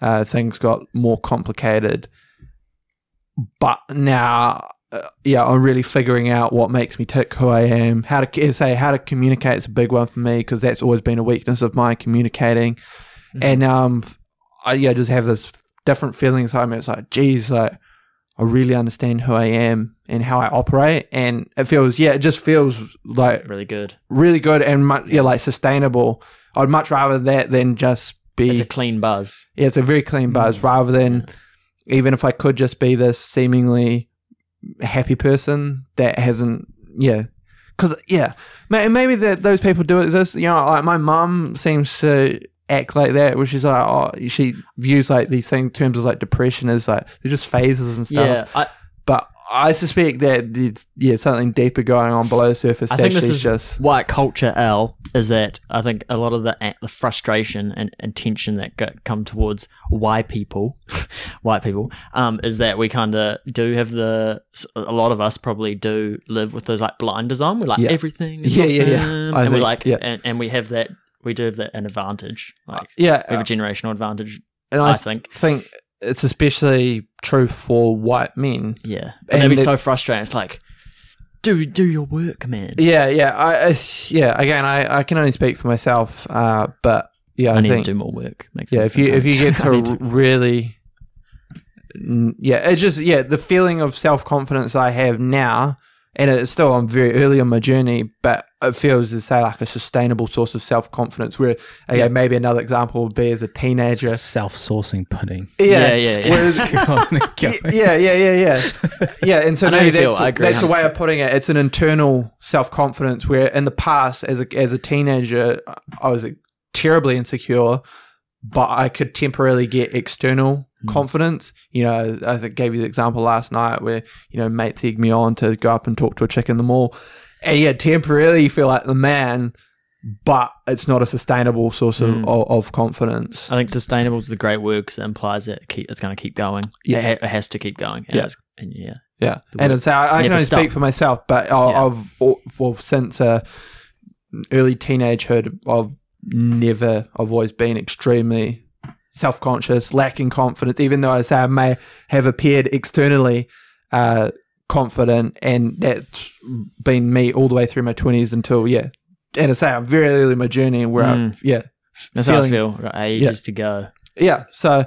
uh, things got more complicated. But now. Uh, yeah, I'm really figuring out what makes me tick, who I am, how to say how to communicate is a big one for me because that's always been a weakness of mine, communicating and um, I yeah just have this different feelings. inside me. It's like, geez, like I really understand who I am and how I operate, and it feels yeah, it just feels like Really good. really good and much yeah, like sustainable. I'd much rather that than just be. It's a clean buzz. yeah, it's a very clean buzz rather than even if I could just be this seemingly happy person that hasn't yeah. Because yeah, ma- maybe that those people do exist. You know, like my mum seems to act like that, where she's like, oh, she views like these things terms as like depression as like they're just phases and stuff. Yeah, I, But I suspect that there's yeah something deeper going on below the surface. I that think this is just white culture L is that I think a lot of the, the frustration and, and tension that go, come towards white people, white people, um, is that we kind of do have the a lot of us probably do live with those like blinders on. We're like Yeah. everything, is Yeah, yeah, yeah. I and we're like, yeah. and, and we have that, we do have that an advantage, like yeah. we have a generational advantage. and I, I think. think it's especially true for white men. Yeah, And and that'd be so frustrating. It's like, do do your work, man. Yeah, yeah, I, I yeah. Again, I, I can only speak for myself, uh, but yeah, I, I need think to do more work. Makes yeah. If you if you get to really, yeah, it just yeah the feeling of self confidence I have now, and it's still I'm very early on my journey, but it feels as say like a sustainable source of self confidence. Where again, maybe another example would be as a teenager. Self-sourcing pudding. Yeah, Yeah, yeah, yeah. Whereas, Go on and go. Y- yeah, yeah, yeah, yeah, yeah. And so I maybe you feel, that's, I that's the way of putting it. It's an internal self confidence where in the past, as a as a teenager, I was terribly insecure, but I could temporarily get external Hmm. confidence. You know, I think gave you the example last night where you know mate egged me on to go up and talk to a chick in the mall, and yeah, temporarily you feel like the man. But it's not a sustainable source of, Mm. of, of confidence. I think sustainable is a great word because it implies that it keep, it's going to keep going. Yeah. It, ha- it has to keep going. And Yeah. and yeah. Yeah, and it's I, I can only stop. speak for myself, but I, Yeah. I've well, since uh, early teenagehood, I've never, I've always been extremely self conscious, lacking confidence, even though I say I may have appeared externally uh, confident, and that's been me all the way through my 20s until, yeah. And I say I'm very early in my journey where Mm. I've, yeah. That's feeling- how I feel. Got ages to go. yeah so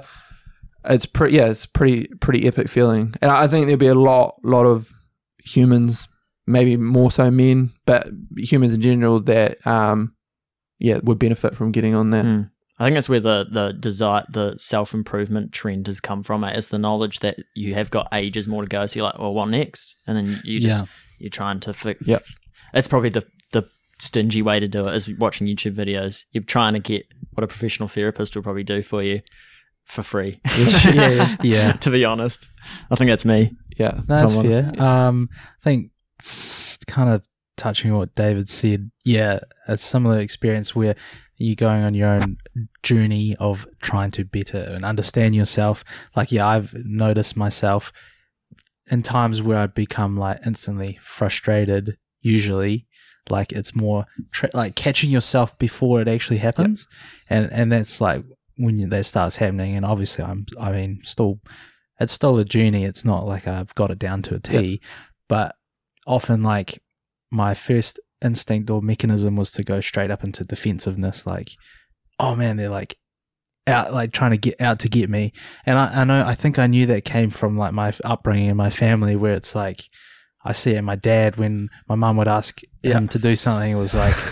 it's pretty yeah it's pretty pretty epic feeling and i think there'll be a lot lot of humans maybe more so men but humans in general that um yeah would benefit from getting on that Mm. I think that's where the the desire, the self improvement trend has come from. It's the knowledge that you have got ages more to go. So you're like, well, what next? And then you just Yeah. you're trying to fix. Yep. It's probably the the stingy way to do it is watching YouTube videos. You're trying to get what a professional therapist will probably do for you for free. yeah, yeah. Yeah. to be honest, I think that's me. yeah No, that's if I'm honest. fair. Um, I think kind of touching on what David said. Yeah, a similar experience where you're going on your own journey of trying to better and understand yourself. Like, yeah, I've noticed myself in times where I'd become like instantly frustrated. Usually, like it's more tra- like catching yourself before it actually happens, and and that's like when that starts happening. And obviously, I'm I mean still it's still a journey. It's not like I've got it down to a T, but often like my first instinct or mechanism was to go straight up into defensiveness. Like, oh man, they're like out, like trying to get out to get me. And I, I know, I think I knew that came from like my upbringing and my family, where it's like I see it in my dad when my mum would ask Yeah. him to do something. It was like.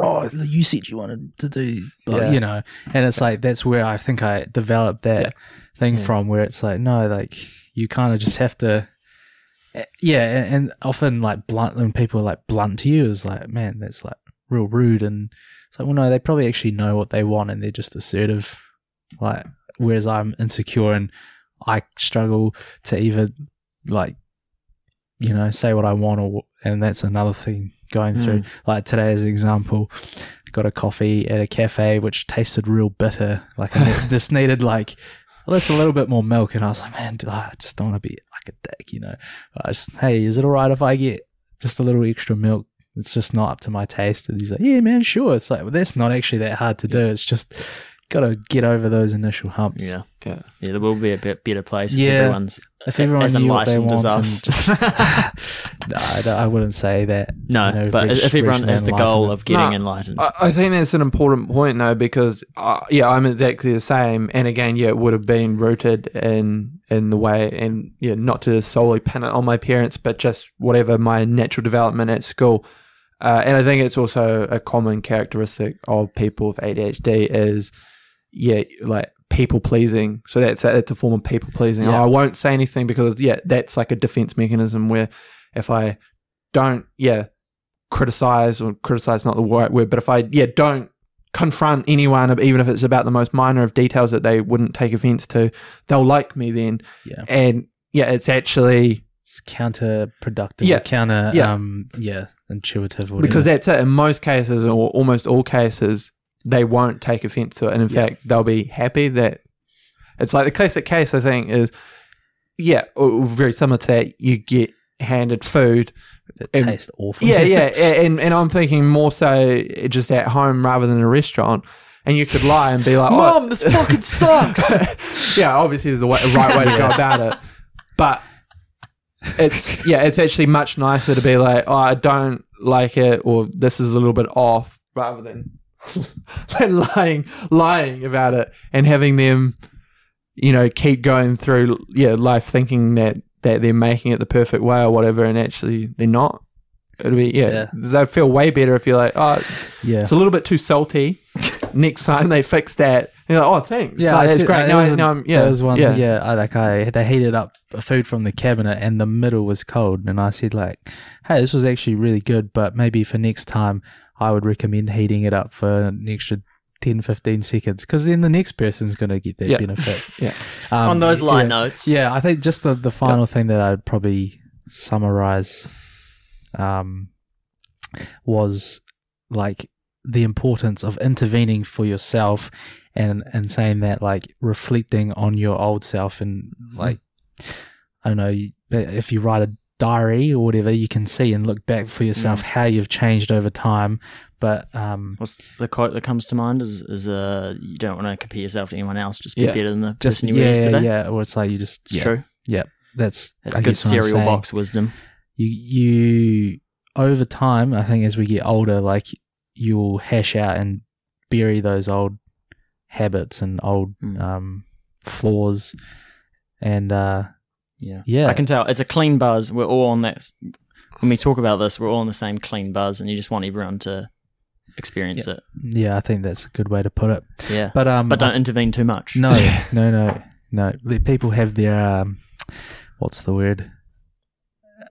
Oh, you said you wanted to do, but Yeah. you know, and it's like that's where I think I developed that Yeah. thing from, where it's like no, like you kind of just have to, yeah, and, often like blunt when people are like blunt to you is like, man, that's like real rude, and it's like, well, no, they probably actually know what they want, and they're just assertive, like whereas I'm insecure and I struggle to even like, you know, say what I want, or and that's another thing going Mm. through. Like today, as an example, got a coffee at a cafe which tasted real bitter. Like I ne- this needed like just a little bit more milk, and I was like, man, do I just don't want to be like a dick, you know? I just, hey, is it all right if I get just a little extra milk? It's just not up to my taste. And he's like, yeah, man, sure. It's like, well, that's not actually that hard to do. It's just got to get over those initial humps. Yeah, yeah yeah. There will be a bit better place if everyone's If everyone as knew what they enlightened want as and us. just, no, I, I wouldn't say that. no, you know, but reach- if everyone reach has the goal of getting No, enlightened, I, I think that's an important point though because uh, yeah i'm exactly the same and again yeah it would have been rooted in in the way and yeah not to solely pin it on my parents but just whatever my natural development at school uh, and i think it's also a common characteristic of people with adhd is yeah like people pleasing so that's a, that's a form of people pleasing Yeah. i won't say anything because yeah that's like a defense mechanism where if i don't yeah criticize or criticize not the right word, but if I yeah don't confront anyone, even if it's about the most minor of details that they wouldn't take offense to, they'll like me then. Yeah. And yeah, it's actually It's counterproductive. Yeah. Counter, Yeah. um, yeah, intuitive. Or because that's it. In most cases, or almost all cases, they won't take offense to it, and in Yeah. fact, they'll be happy that it's like the classic case. I think is yeah, very similar to that. You get handed food it and- tastes awful. yeah, yeah, and and I'm thinking more so just at home rather than a restaurant. And you could lie and be like, "Oh, Mom, this fucking sucks." yeah, obviously there's a, way, a right way to go about it, but it's yeah, it's actually much nicer to be like, "Oh, I don't like it," or "This is a little bit off," rather than lying lying about it and having them, you know, keep going through yeah life thinking that that they're making it the perfect way or whatever, and actually they're not. It'll be yeah, Yeah. they'd feel way better if you're like, oh, yeah. it's a little bit too salty. Next time they fix that, you're like, oh, thanks. Yeah, no, that's great. Now, was I- now I'm, yeah, There was one, yeah, yeah. I, like I, they heated up the food from the cabinet, and the middle was cold, and I said like, "Hey, this was actually really good, but maybe for next time, I would recommend heating it up for an extra 10, 15 seconds, because then the next person's going to get that Yeah. benefit." Yeah. Um, On those line yeah. notes, Yeah, I think just the, the final thing that I'd probably summarize um, was like the importance of intervening for yourself and and saying that like reflecting on your old self and like I don't know if you write a diary or whatever, you can see and look back for yourself how you've changed over time. But um, What's the quote that comes to mind is is uh you don't want to compare yourself to anyone else, just be Yeah. better than the just person you were yeah, yesterday. yeah, or it's like you just It's yeah, true. That's It's I good guess what I'm cereal saying. box wisdom. You you over time, I think as we get older, like you'll hash out and bury those old habits and old Mm. um, flaws, and uh, Yeah. yeah, I can tell. It's a clean buzz. We're all on that. When we talk about this, we're all on the same clean buzz, and you just want everyone to experience it. yeah, I think that's a good way to put it. Yeah. But um, But don't I- intervene too much. no, no, no, no. People have their um, what's the word?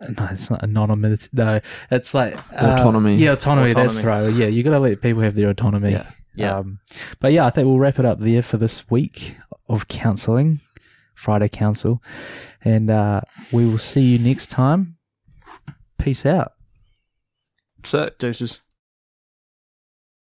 No, it's not anonymity. No, it's like uh, Autonomy. Yeah, autonomy, That's right. Yeah, you got to let people have their autonomy. Yeah. Yeah. Um, but yeah, I think we'll wrap it up there for this week of counselling, Friday Council, and uh, we will see you next time. Peace out. So Deuces.